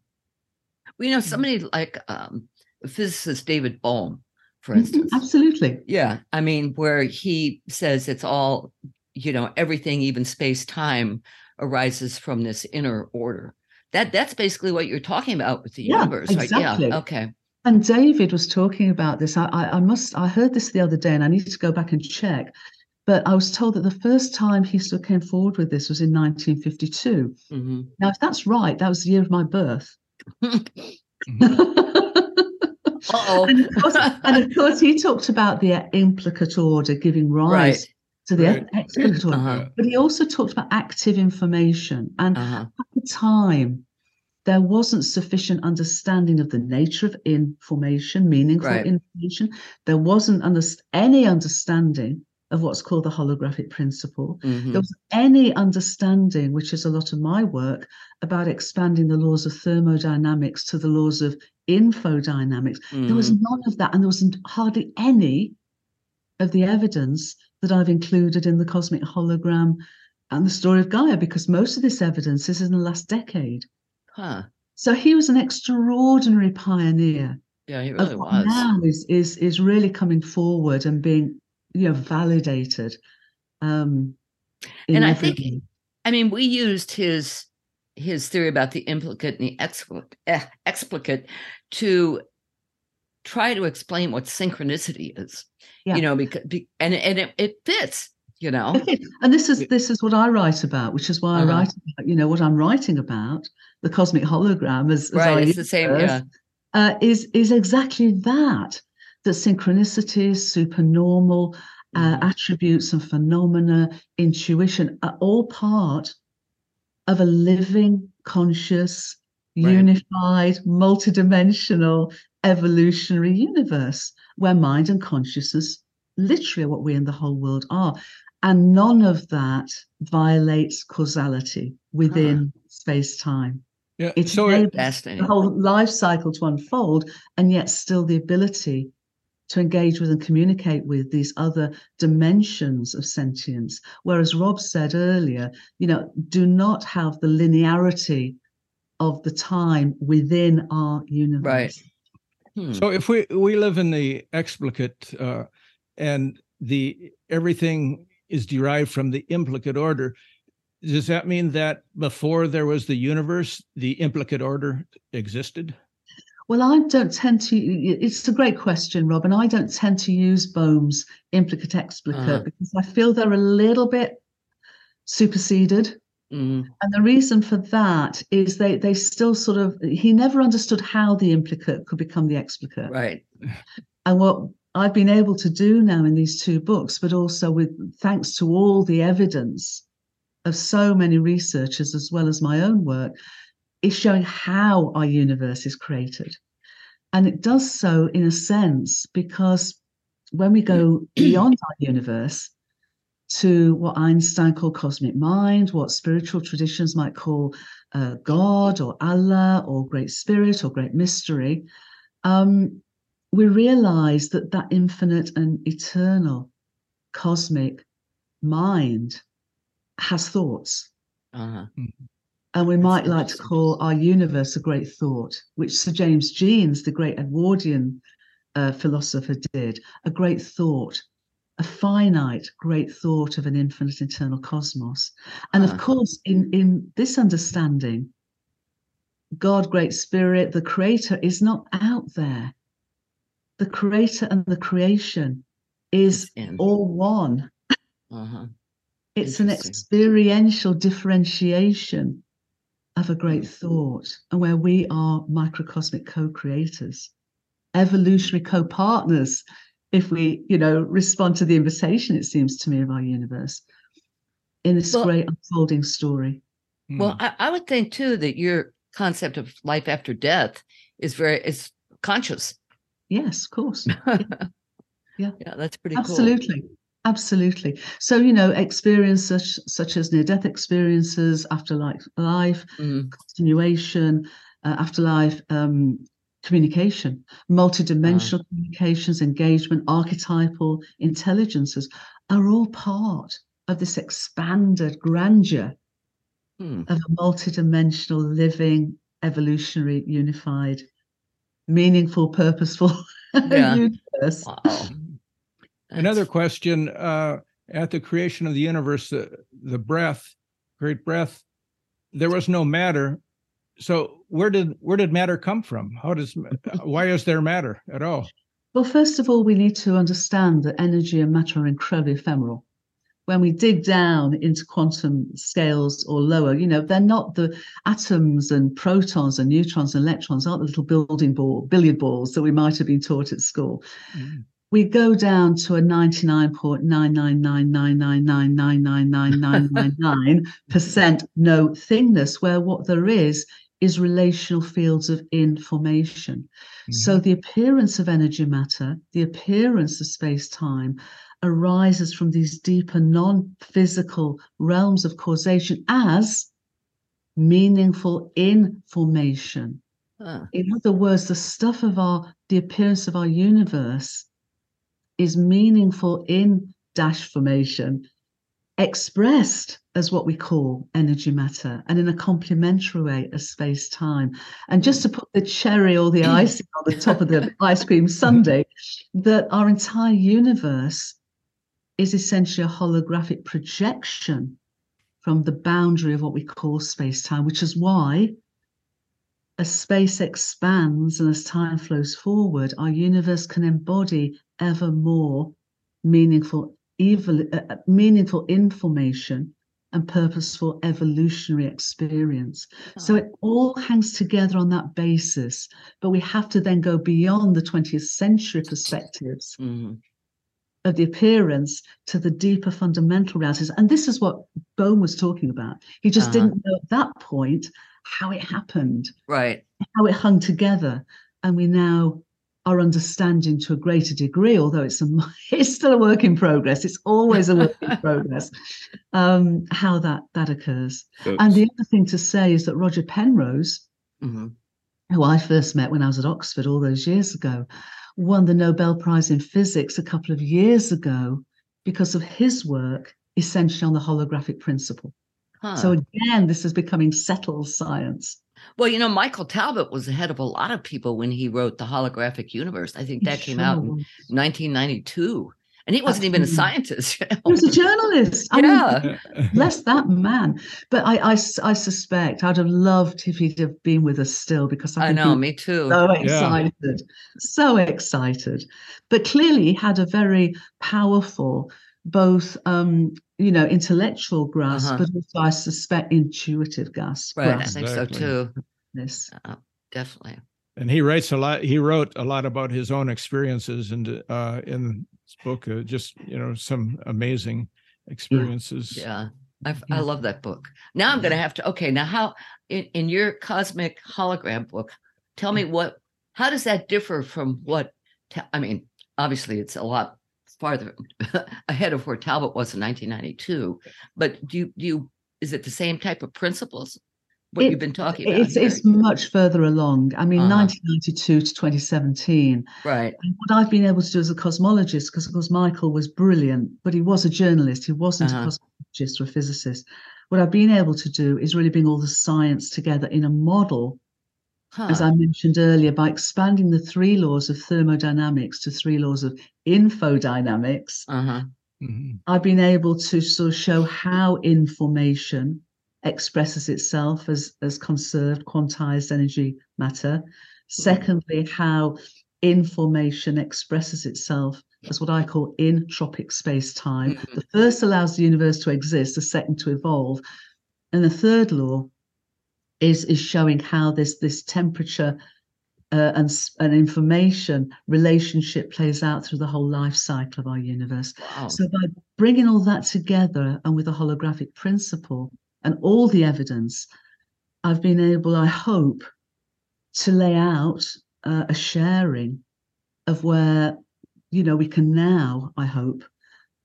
Well, you know, somebody like um, physicist David Bohm, for mm-hmm, instance. Absolutely. Yeah. I mean, where he says it's all, you know, everything, even space time, arises from this inner order. That that's basically what you're talking about with the yeah, universe, exactly. right? Yeah. Okay. And David was talking about this. I, I, I must I heard this the other day and I need to go back and check. But I was told that the first time he still came forward with this was in 1952. Mm-hmm. Now, if that's right, that was the year of my birth. and, of course, and of course, he talked about the implicate order giving rise to the right. explicate order, uh-huh. but he also talked about active information. And uh-huh. at the time, there wasn't sufficient understanding of the nature of information, meaningful right. information. There wasn't under- any understanding of what's called the holographic principle. Mm-hmm. There was any understanding, which is a lot of my work, about expanding the laws of thermodynamics to the laws of infodynamics. Mm-hmm. There was mm-hmm. none of that, and there wasn't hardly any of the evidence that I've included in the cosmic hologram and the story of Gaia, because most of this evidence is in the last decade. Huh. So he was an extraordinary pioneer. Yeah, he really was. Now is is is really coming forward and being you know validated um and i think i mean we used his his theory about the implicate and the explicate, eh, explicate to try to explain what synchronicity is yeah. you know because and and it, it fits you know and this is this is what i write about which is why uh-huh. i write about, you know what i'm writing about the cosmic hologram as, as right it's the same yeah uh, is is exactly that that synchronicities, supernormal uh, mm-hmm. attributes and phenomena, intuition are all part of a living, conscious, right. unified, multidimensional, evolutionary universe where mind and consciousness literally are what we in the whole world are. And none of that violates causality within ah. huh. space time. Yeah, it's so it, the whole life cycle to unfold, and yet still the ability to engage with and communicate with these other dimensions of sentience. Whereas Rob said earlier, you know, do not have the linearity of the time within our universe. Right. Hmm. So if we we live in the explicate uh, and the everything is derived from the implicate order, does that mean that before there was the universe, the implicate order existed? Well, I don't tend to. It's a great question, Rob, and I don't tend to use Bohm's implicate explicate uh-huh. because I feel they're a little bit superseded. Mm. And the reason for that is they they still sort of he never understood how the implicate could become the explicate. Right. And what I've been able to do now in these two books, but also with thanks to all the evidence of so many researchers as well as my own work, is showing how our universe is created. And it does so in a sense because when we go beyond our universe to what Einstein called cosmic mind, what spiritual traditions might call uh, God or Allah or Great Spirit or Great Mystery, um, we realize that that infinite and eternal cosmic mind has thoughts. Uh-huh. And we might like to call our universe a great thought, which Sir James Jeans, the great Edwardian uh, philosopher, did. A great thought, a finite great thought of an infinite internal cosmos. And of ah. course, in, in this understanding, God, Great Spirit, the Creator is not out there. The Creator and the creation is all one. Uh-huh. It's an experiential differentiation of a great thought and where we are microcosmic co-creators evolutionary co-partners if we you know respond to the invitation it seems to me of our universe in this well, great unfolding story hmm. well I, I, would think too that your concept of life after death is very is conscious yes of course yeah yeah, that's pretty absolutely cool. Absolutely. Absolutely. So, you know, experiences such, such as near death experiences, afterlife life, mm. continuation, uh, afterlife um, communication, multidimensional uh. communications, engagement, archetypal intelligences are all part of this expanded grandeur mm. of a multidimensional living evolutionary, unified, meaningful, purposeful yeah. universe. Wow. Another question uh, at the creation of the universe, the, the breath, great breath, there was no matter. So where did where did matter come from? How does why is there matter at all? Well, first of all, we need to understand that energy and matter are incredibly ephemeral. When we dig down into quantum scales or lower, you know, they're not the atoms and protons and neutrons and electrons, aren't the little building ball, billiard balls that we might have been taught at school. Mm we go down to a 99.99999999999% no thingness, where what there is is relational fields of information. Mm-hmm. So the appearance of energy matter, the appearance of space time, arises from these deeper non physical realms of causation as meaningful information. In other words, the stuff of our, the appearance of our universe is meaningful in dash formation, expressed as what we call energy matter and in a complementary way as space time. And just to put the cherry or the mm. icing on the top of the ice cream sundae, that our entire universe is essentially a holographic projection from the boundary of what we call space time, which is why as space expands and as time flows forward, our universe can embody ever more meaningful, evol- uh, uh, meaningful information and purposeful evolutionary experience. Oh. So it all hangs together on that basis. But we have to then go beyond the 20th century perspectives. Mm-hmm. Of the appearance to the deeper fundamental realities. And this is what Bohm was talking about. He just uh-huh. didn't know at that point how it happened, right? How it hung together, and we now are understanding to a greater degree, although it's a it's still a work in progress. It's always a work in progress. Um, how that that occurs. That's... And the other thing to say is that Roger Penrose, mm-hmm. who I first met when I was at Oxford all those years ago, won the Nobel Prize in Physics a couple of years ago because of his work essentially on the holographic principle. Huh. So again, this is becoming settled science. Well, you know, Michael Talbot was ahead of a lot of people when he wrote The Holographic Universe. I think that came out in 1992. And he wasn't even a scientist. You know? He was a journalist. yeah. mean, bless that man. But I, I, I, suspect I'd have loved if he'd have been with us still because I, I know, me too. So excited. Yeah. So excited. But clearly he had a very powerful both um, you know intellectual grasp, uh-huh. but also I suspect intuitive grasp. Right, grasp. I think so too. Yes, uh, definitely. And he writes a lot. He wrote a lot about his own experiences, and uh, in this book, uh, just you know, some amazing experiences. Yeah, yeah. i love that book. Now I'm going to have to. Okay, now how in, in your cosmic hologram book, tell me what. How does that differ from what? I mean, obviously, it's a lot farther ahead of where Talbot was in 1992. But do you, do you is it the same type of principles? What it, you've been talking about? It's, it's much further along. I mean, uh-huh. 1992 to 2017. Right. And what I've been able to do as a cosmologist, because of course Michael was brilliant, but he was a journalist. He wasn't uh-huh. a cosmologist or a physicist. What I've been able to do is really bring all the science together in a model Huh. as I mentioned earlier, by expanding the three laws of thermodynamics to three laws of infodynamics, uh-huh. mm-hmm. I've been able to sort of show how information expresses itself as, as conserved, quantized energy matter. Secondly, how information expresses itself as what I call entropic space time. Mm-hmm. The first allows the universe to exist, the second to evolve. And the third law is is showing how this this temperature uh, and and information relationship plays out through the whole life cycle of our universe. Wow. So by bringing all that together and with a holographic principle and all the evidence, I've been able, I hope, to lay out uh, a sharing of where you know we can now, I hope,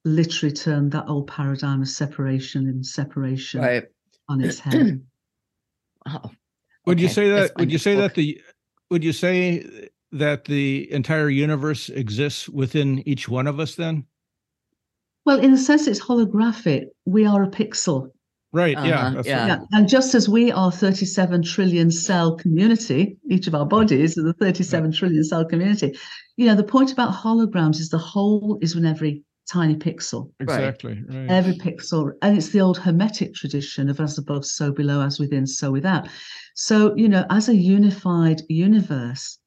literally turn that old paradigm of separation and separation right. on its head. Oh, would you say that? Would you say book. that the? Would you say that the entire universe exists within each one of us? Then. Well, in a sense, it's holographic. We are a pixel. Right. Uh-huh, yeah, yeah. yeah. And just as we are 37 trillion cell community, each of our bodies is a 37 yeah. trillion cell community. You know, the point about holograms is the whole is in every tiny pixel. Exactly. Right. Every pixel. And it's the old hermetic tradition of as above, so below, as within, so without. So, you know, as a unified universe,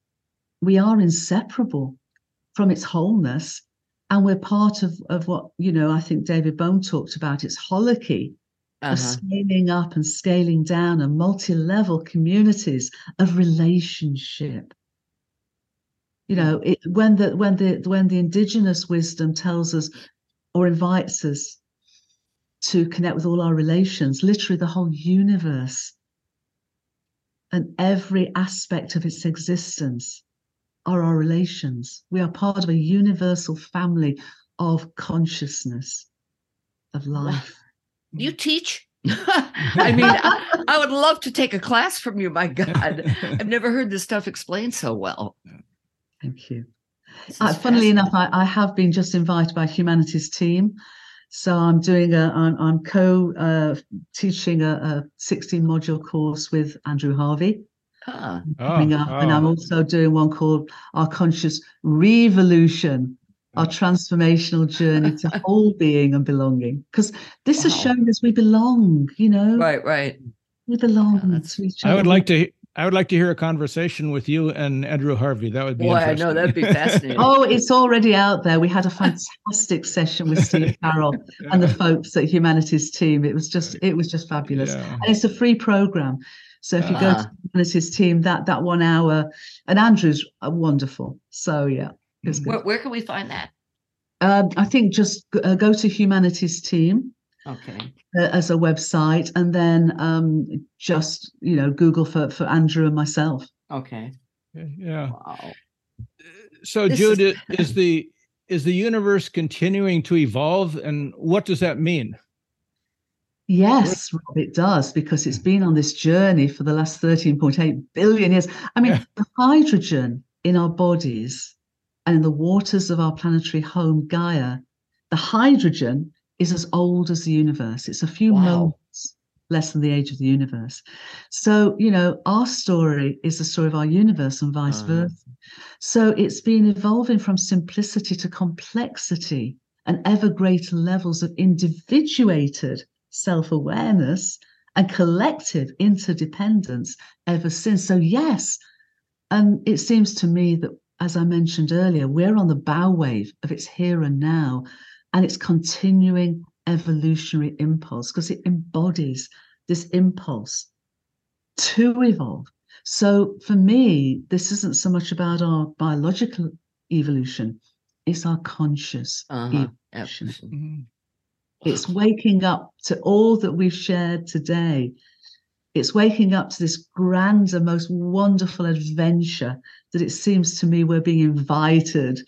we are inseparable from its wholeness. And we're part of, of what, you know, I think David Bohm talked about, its holarchy, uh-huh. of scaling up and scaling down and multi-level communities of relationship you know it, when the when the when the indigenous wisdom tells us or invites us to connect with all our relations literally the whole universe and every aspect of its existence are our relations we are part of a universal family of consciousness of life you mm. teach? I mean, I, I, would love to take a class from you. My God, I've never heard this stuff explained so well. Thank you. Uh, funnily enough, I, I, have been just invited by Humanity's team. So I'm doing a, I'm, I'm co uh, teaching a, a 16 module course with Andrew Harvey. Ah. Coming up, oh. and I'm also doing one called Our Conscious Revolution, our transformational journey to whole being and belonging. Because this wow. has shown us we belong, you know. Right, right. We belong yeah, to each other. I would like to I would like to hear a conversation with you and Andrew Harvey. That would be Boy, I know that'd be fascinating. oh, it's already out there. We had a fantastic session with Steve Farrell yeah. and the folks at Humanity's team. It was just it was just fabulous. Yeah. And it's a free program. So if you go to ah. Humanity's team, that that one hour, and Andrew's wonderful. So yeah. Where, where, can we find that? Um, I think just uh, go to Humanity's Team. Okay. Uh, as a website, and then um, just you know Google for for Andrew and myself. Okay. Yeah. Wow. So, this Jude, is... is the is the universe continuing to evolve, and what does that mean? Yes, Rob, it does because it's been on this journey for the last 13.8 billion years. I mean, yeah. the hydrogen in our bodies and in the waters of our planetary home, Gaia, the hydrogen is as old as the universe. It's a few wow. moments less than the age of the universe. So, you know, our story is the story of our universe and vice oh, versa. So it's been evolving from simplicity to complexity and ever greater levels of individuated self awareness and collective interdependence ever since. So, yes. And it seems to me that as I mentioned earlier, we're on the bow wave of its here and now and its continuing evolutionary impulse because it embodies this impulse to evolve. So for me, this isn't so much about our biological evolution, it's our conscious uh-huh. evolution. Mm-hmm. It's waking up to all that we've shared today it's waking up to this grander, most wonderful adventure that it seems to me we're being invited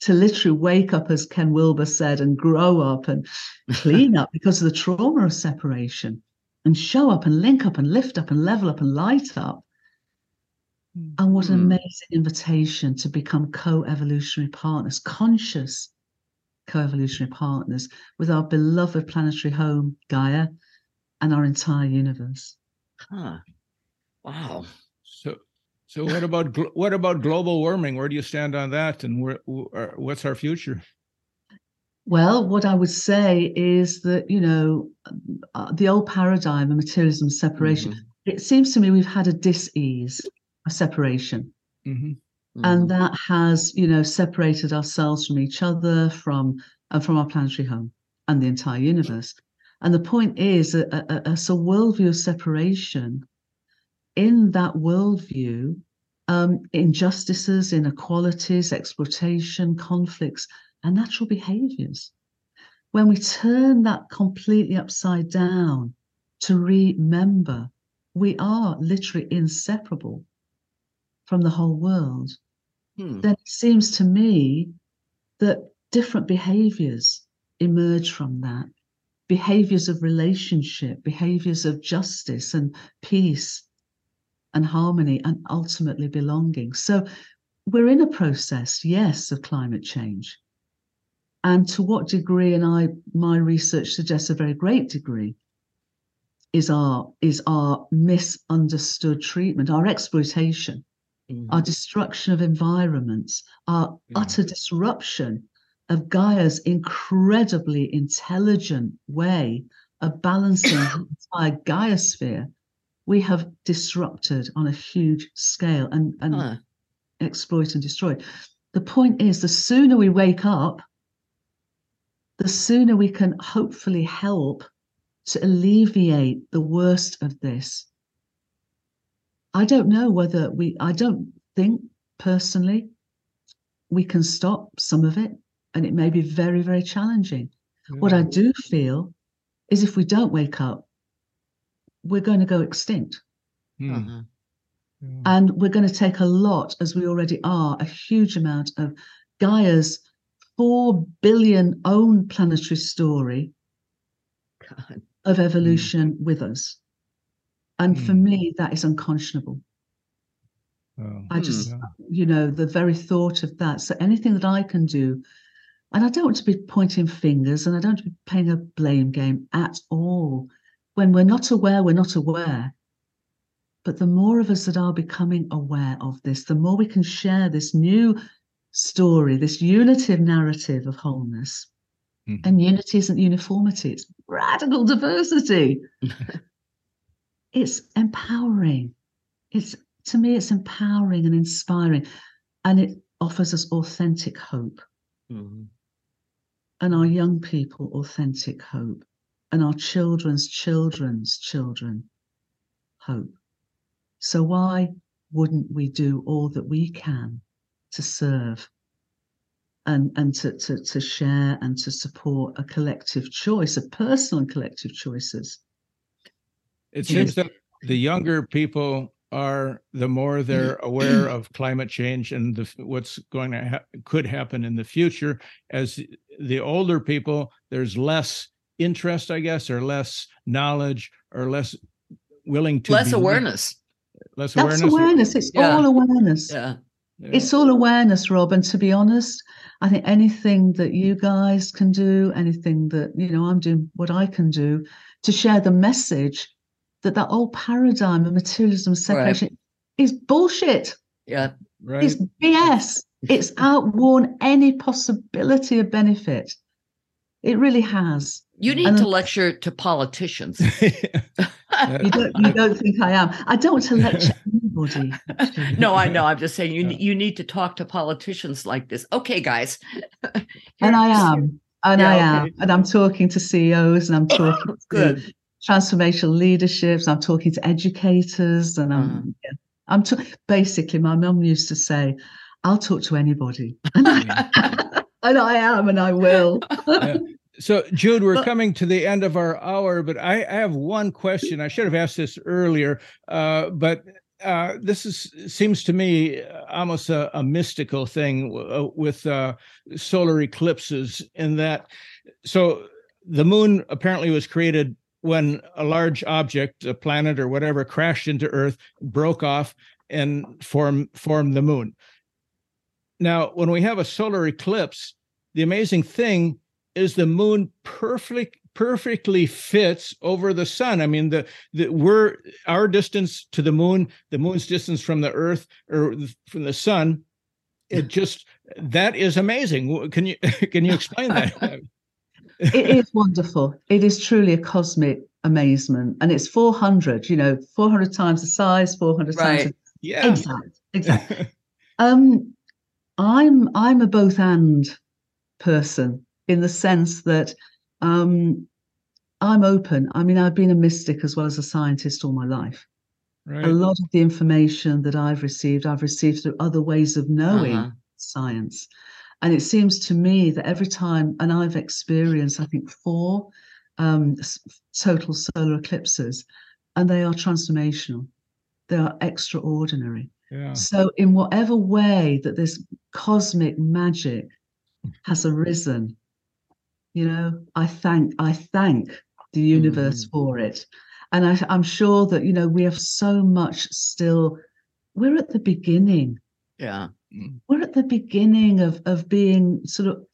to literally wake up, as Ken Wilber said, and grow up and clean up because of the trauma of separation and show up and link up and lift up and level up and light up. And what an hmm. amazing invitation to become co evolutionary partners, conscious co evolutionary partners with our beloved planetary home, Gaia, and our entire universe. Huh. Wow. So, so what about what about global warming? Where do you stand on that, and where, what's our future? Well, what I would say is that you know uh, the old paradigm of materialism separation. Mm-hmm. It seems to me we've had a dis-ease of separation, mm-hmm. Mm-hmm. and that has you know separated ourselves from each other, from and from our planetary home and the entire universe. And the point is, a, a, a, a worldview of separation, in that worldview, um, injustices, inequalities, exploitation, conflicts, and natural behaviors. When we turn that completely upside down to remember we are literally inseparable from the whole world, hmm. then it seems to me that different behaviors emerge from that behaviors of relationship, behaviors of justice and peace and harmony, and ultimately belonging. So we're in a process, yes, of climate change. And to what degree, and I my research suggests a very great degree, is our is our misunderstood treatment, our exploitation, mm-hmm. our destruction of environments, our mm-hmm. utter disruption of Gaia's incredibly intelligent way of balancing the entire Gaia we have disrupted on a huge scale and, and huh. exploit and destroy. The point is, the sooner we wake up, the sooner we can hopefully help to alleviate the worst of this. I don't know whether we, I don't think personally we can stop some of it, and it may be very, very challenging. What I hmm. do feel is if we don't wake up, we're going to go extinct. Mm. And we're going to take a lot, as we already are, a huge amount of Gaia's 4 billion own planetary story God. of evolution mm. with us. And mm. for me, that is unconscionable. Oh, I just, yeah. you know, the very thought of that. So anything that I can do, and I don't want to be pointing fingers and I don't want to be playing a blame game at all. When we're not aware, we're not aware. But the more of us that are becoming aware of this, the more we can share this new story, this unitive narrative of wholeness. Mm-hmm. And unity isn't uniformity, it's radical diversity. it's empowering. It's to me, it's empowering and inspiring. And it offers us authentic hope. Mm-hmm. And our young people authentic hope. And our children's children's children hope. So why wouldn't we do all that we can to serve and, and to, to, to share and to support a collective choice, a personal and collective choices. It seems that the younger people are, the more they're aware of climate change and the, what's going to ha- could happen in the future. As the older people, there's less interest, I guess, or less knowledge, or less willing to less awareness. Less That's awareness. awareness. It's yeah. all awareness. Yeah. yeah. It's all awareness, Rob. And to be honest, I think anything that you guys can do, anything that, you know, I'm doing what I can do to share the message that that old paradigm of materialism separation right. is bullshit. Yeah. Right. It's BS. it's outworn any possibility of benefit. It really has. You need and to lecture to politicians. you, don't, you don't think I am. I don't want to lecture anybody. no, I know. I'm just saying you you need to talk to politicians like this. Okay, guys. and I am. And yeah, I am. Okay. And I'm talking to CEOs and I'm talking Good. to transformational leaderships. I'm talking to educators and I'm uh-huh. yeah, I'm t- basically my mum used to say, I'll talk to anybody. and I am and I will. Yeah. So, Jude, we're coming to the end of our hour, but I, I have one question. I should have asked this earlier, uh, but uh, this is seems to me almost a, a mystical thing w- uh, with uh, solar eclipses. In that, so the moon apparently was created when a large object, a planet or whatever, crashed into Earth, broke off, and formed formed the moon. Now, when we have a solar eclipse, the amazing thing is the moon perfectly perfectly fits over the sun. I mean, the the we're our distance to the moon, the moon's distance from the Earth or from the sun. It just that is amazing. Can you can you explain that? it is wonderful. It is truly a cosmic amazement, and it's four hundred. You know, four hundred times the size, four hundred right. times. The, yeah, exact, exact. um, I'm I'm a both and person in the sense that um, I'm open. I mean, I've been a mystic as well as a scientist all my life. Right. A lot of the information that I've received, I've received through other ways of knowing uh-huh. science. And it seems to me that every time, and I've experienced, I think, four um, total solar eclipses, and they are transformational, they are extraordinary. Yeah. So, in whatever way that this cosmic magic has arisen, you know i thank i thank the universe mm. for it and I, i'm sure that you know we have so much still we're at the beginning yeah we're at the beginning of of being sort of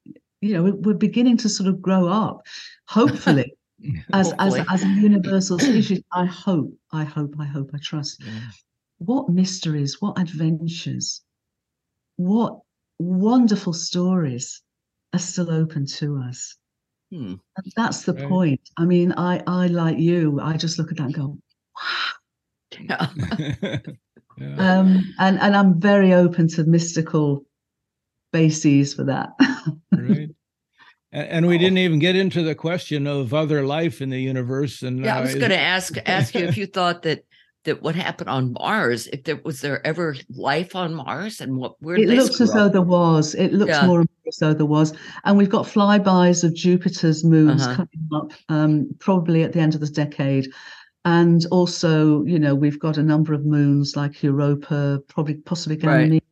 you know we're beginning to sort of grow up hopefully as, as, as a universal species. I hope, I hope, I hope, I trust. Yeah. What mysteries, what adventures, what wonderful stories are still open to us. Hmm. And that's the right. point. I mean, I, I like you, I just look at that and go, wow. Yeah. yeah. Um, and, and I'm very open to mystical bases for that. right. And, we didn't even get into the question of other life in the universe. And yeah, I was uh, going to ask ask you if you thought that that what happened on Mars, if there was there ever life on Mars, and what where it looks as though there was. It looks yeah. more and more as though there was, and we've got flybys of Jupiter's moons uh-huh. coming up, um, probably at the end of the decade. And also, you know, we've got a number of moons like Europa, probably possibly Ganymede,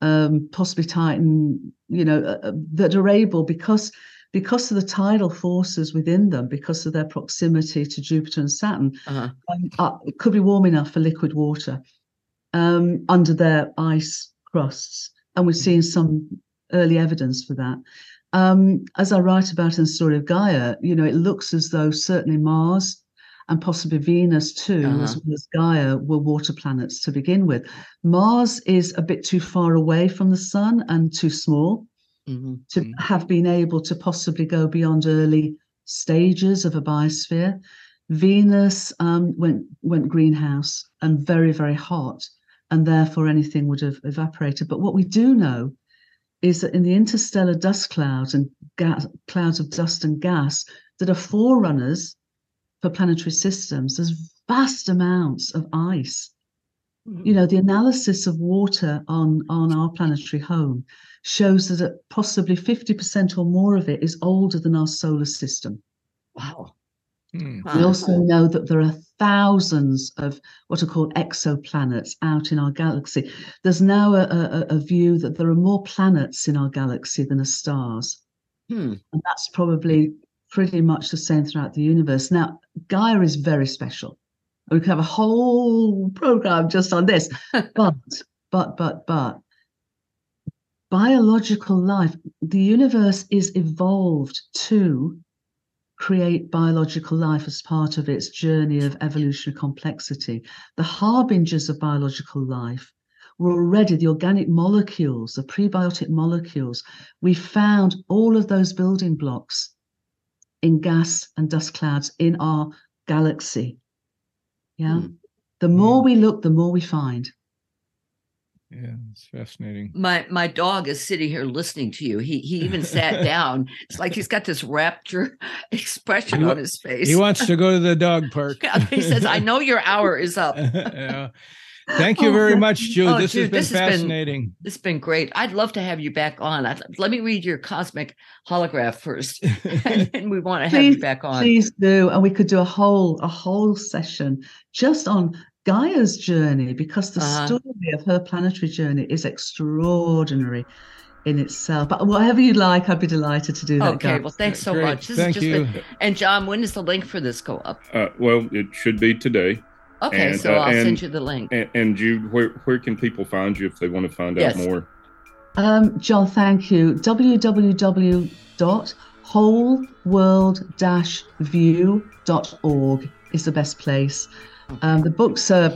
um, possibly Titan, you know, uh, uh, that are able because because of the tidal forces within them, because of their proximity to Jupiter and Saturn, uh-huh. um, uh, it could be warm enough for liquid water um, under their ice crusts, and we've seen some early evidence for that. Um, as I write about in the story of Gaia, you know, it looks as though certainly Mars and possibly Venus too, uh-huh. as well as Gaia, were water planets to begin with. Mars is a bit too far away from the sun and too small mm-hmm. to mm-hmm. have been able to possibly go beyond early stages of a biosphere. Venus um, went went greenhouse and very very hot, and therefore anything would have evaporated. But what we do know is that in the interstellar dust clouds and gas, clouds of dust and gas that are forerunners for planetary systems, there's vast amounts of ice. You know, the analysis of water on, on our planetary home shows that possibly 50% or more of it is older than our solar system. Wow. Hmm. We also know that there are thousands of what are called exoplanets out in our galaxy. There's now a, a, a view that there are more planets in our galaxy than are stars. Hmm. And that's probably pretty much the same throughout the universe. Now, Gaia is very special. We could have a whole program just on this. but, but, but, but, biological life, the universe is evolved to create biological life as part of its journey of evolutionary complexity. The harbingers of biological life were already the organic molecules, the prebiotic molecules. We found all of those building blocks in gas and dust clouds in our galaxy. Yeah. Mm. The more mm. we look, the more we find. Yeah, it's fascinating. My my dog is sitting here listening to you. He he even sat down. It's like he's got this rapture expression on his face. He wants to go to the dog park. he says, "I know your hour is up." yeah. Thank you oh, very much, Jude. Oh, this Jude, has been this fascinating. Been, this has been great. I'd love to have you back on. I'd, let me read your cosmic holograph first, and we want to have you back on. Please do, and we could do a whole a whole session just on Gaia's journey because the uh-huh. story of her planetary journey is extraordinary in itself. But whatever you'd like, I'd be delighted to do that. Okay, well, thanks so Great. much. This Thank you. and John, when does the link for this go up? Uh, well, it should be today. Okay, and, so uh, I'll and, send you the link. And, and Jude, where where can people find you if they want to find yes. out more? Um, John, thank you. www.wholeworld-view.org is the best place. Um, the books are,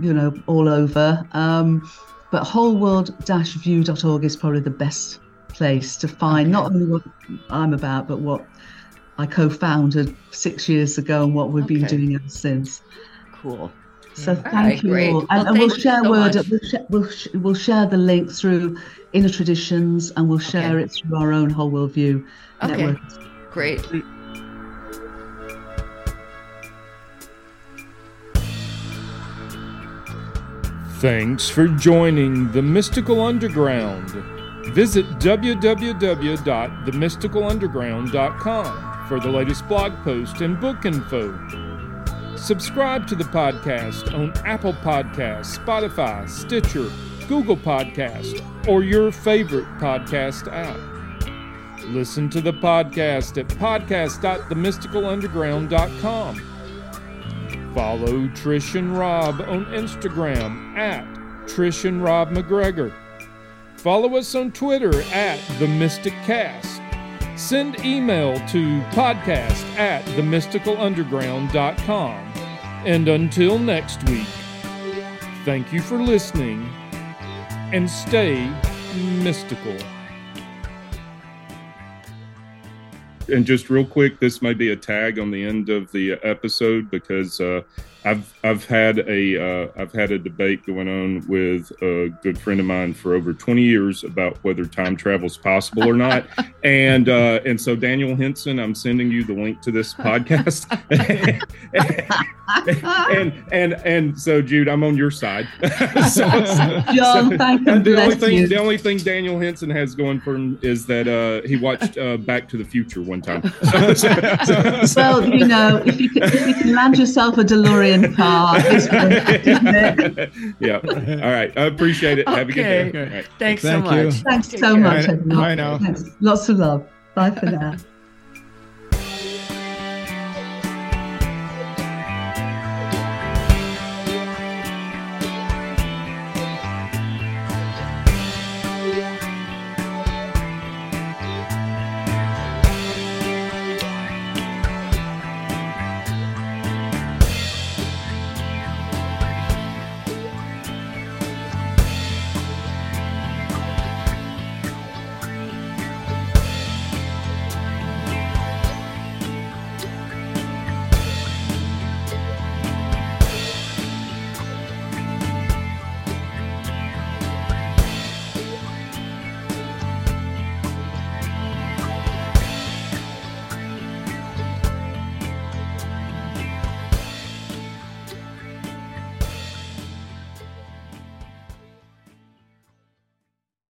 you know, all over, um, but wholeworld-view.org is probably the best place to find okay. not only what I'm about, but what I co-founded six years ago and what we've okay. been doing ever since. Cool. So mm. thank right, you great. all, and, well, and we'll share so word. We'll, sh- we'll, sh- we'll share the link through Inner Traditions, and we'll share okay. it through our own Whole World View okay. network. Great. Thanks for joining the Mystical Underground. Visit www.themysticalunderground.com for the latest blog post and book info. Subscribe to the podcast on Apple Podcasts, Spotify, Stitcher, Google Podcast, or your favorite podcast app. Listen to the podcast at podcast.themysticalunderground.com Follow Trish and Rob on Instagram at Trish and Rob MacGregor. Follow us on Twitter at The Mystic Cast. Send email to podcast at themysticalunderground.com. And until next week, thank you for listening and stay mystical. And just real quick, this may be a tag on the end of the episode because uh, I've I've had a uh, I've had a debate going on with a good friend of mine for over 20 years about whether time travel is possible or not, and uh, and so Daniel Henson, I'm sending you the link to this podcast, and and and so Jude, I'm on your side. so, John, so, thank you. The only thing you. the only thing Daniel Henson has going for him is that uh, he watched uh, Back to the Future one time. So, well, you know, if you can, if you can land yourself a DeLorean car. yeah. All right. I appreciate it. Okay. Have a good day. Thanks Thank so much. Thanks so much. Bye now. Thanks. Lots of love. Bye for now.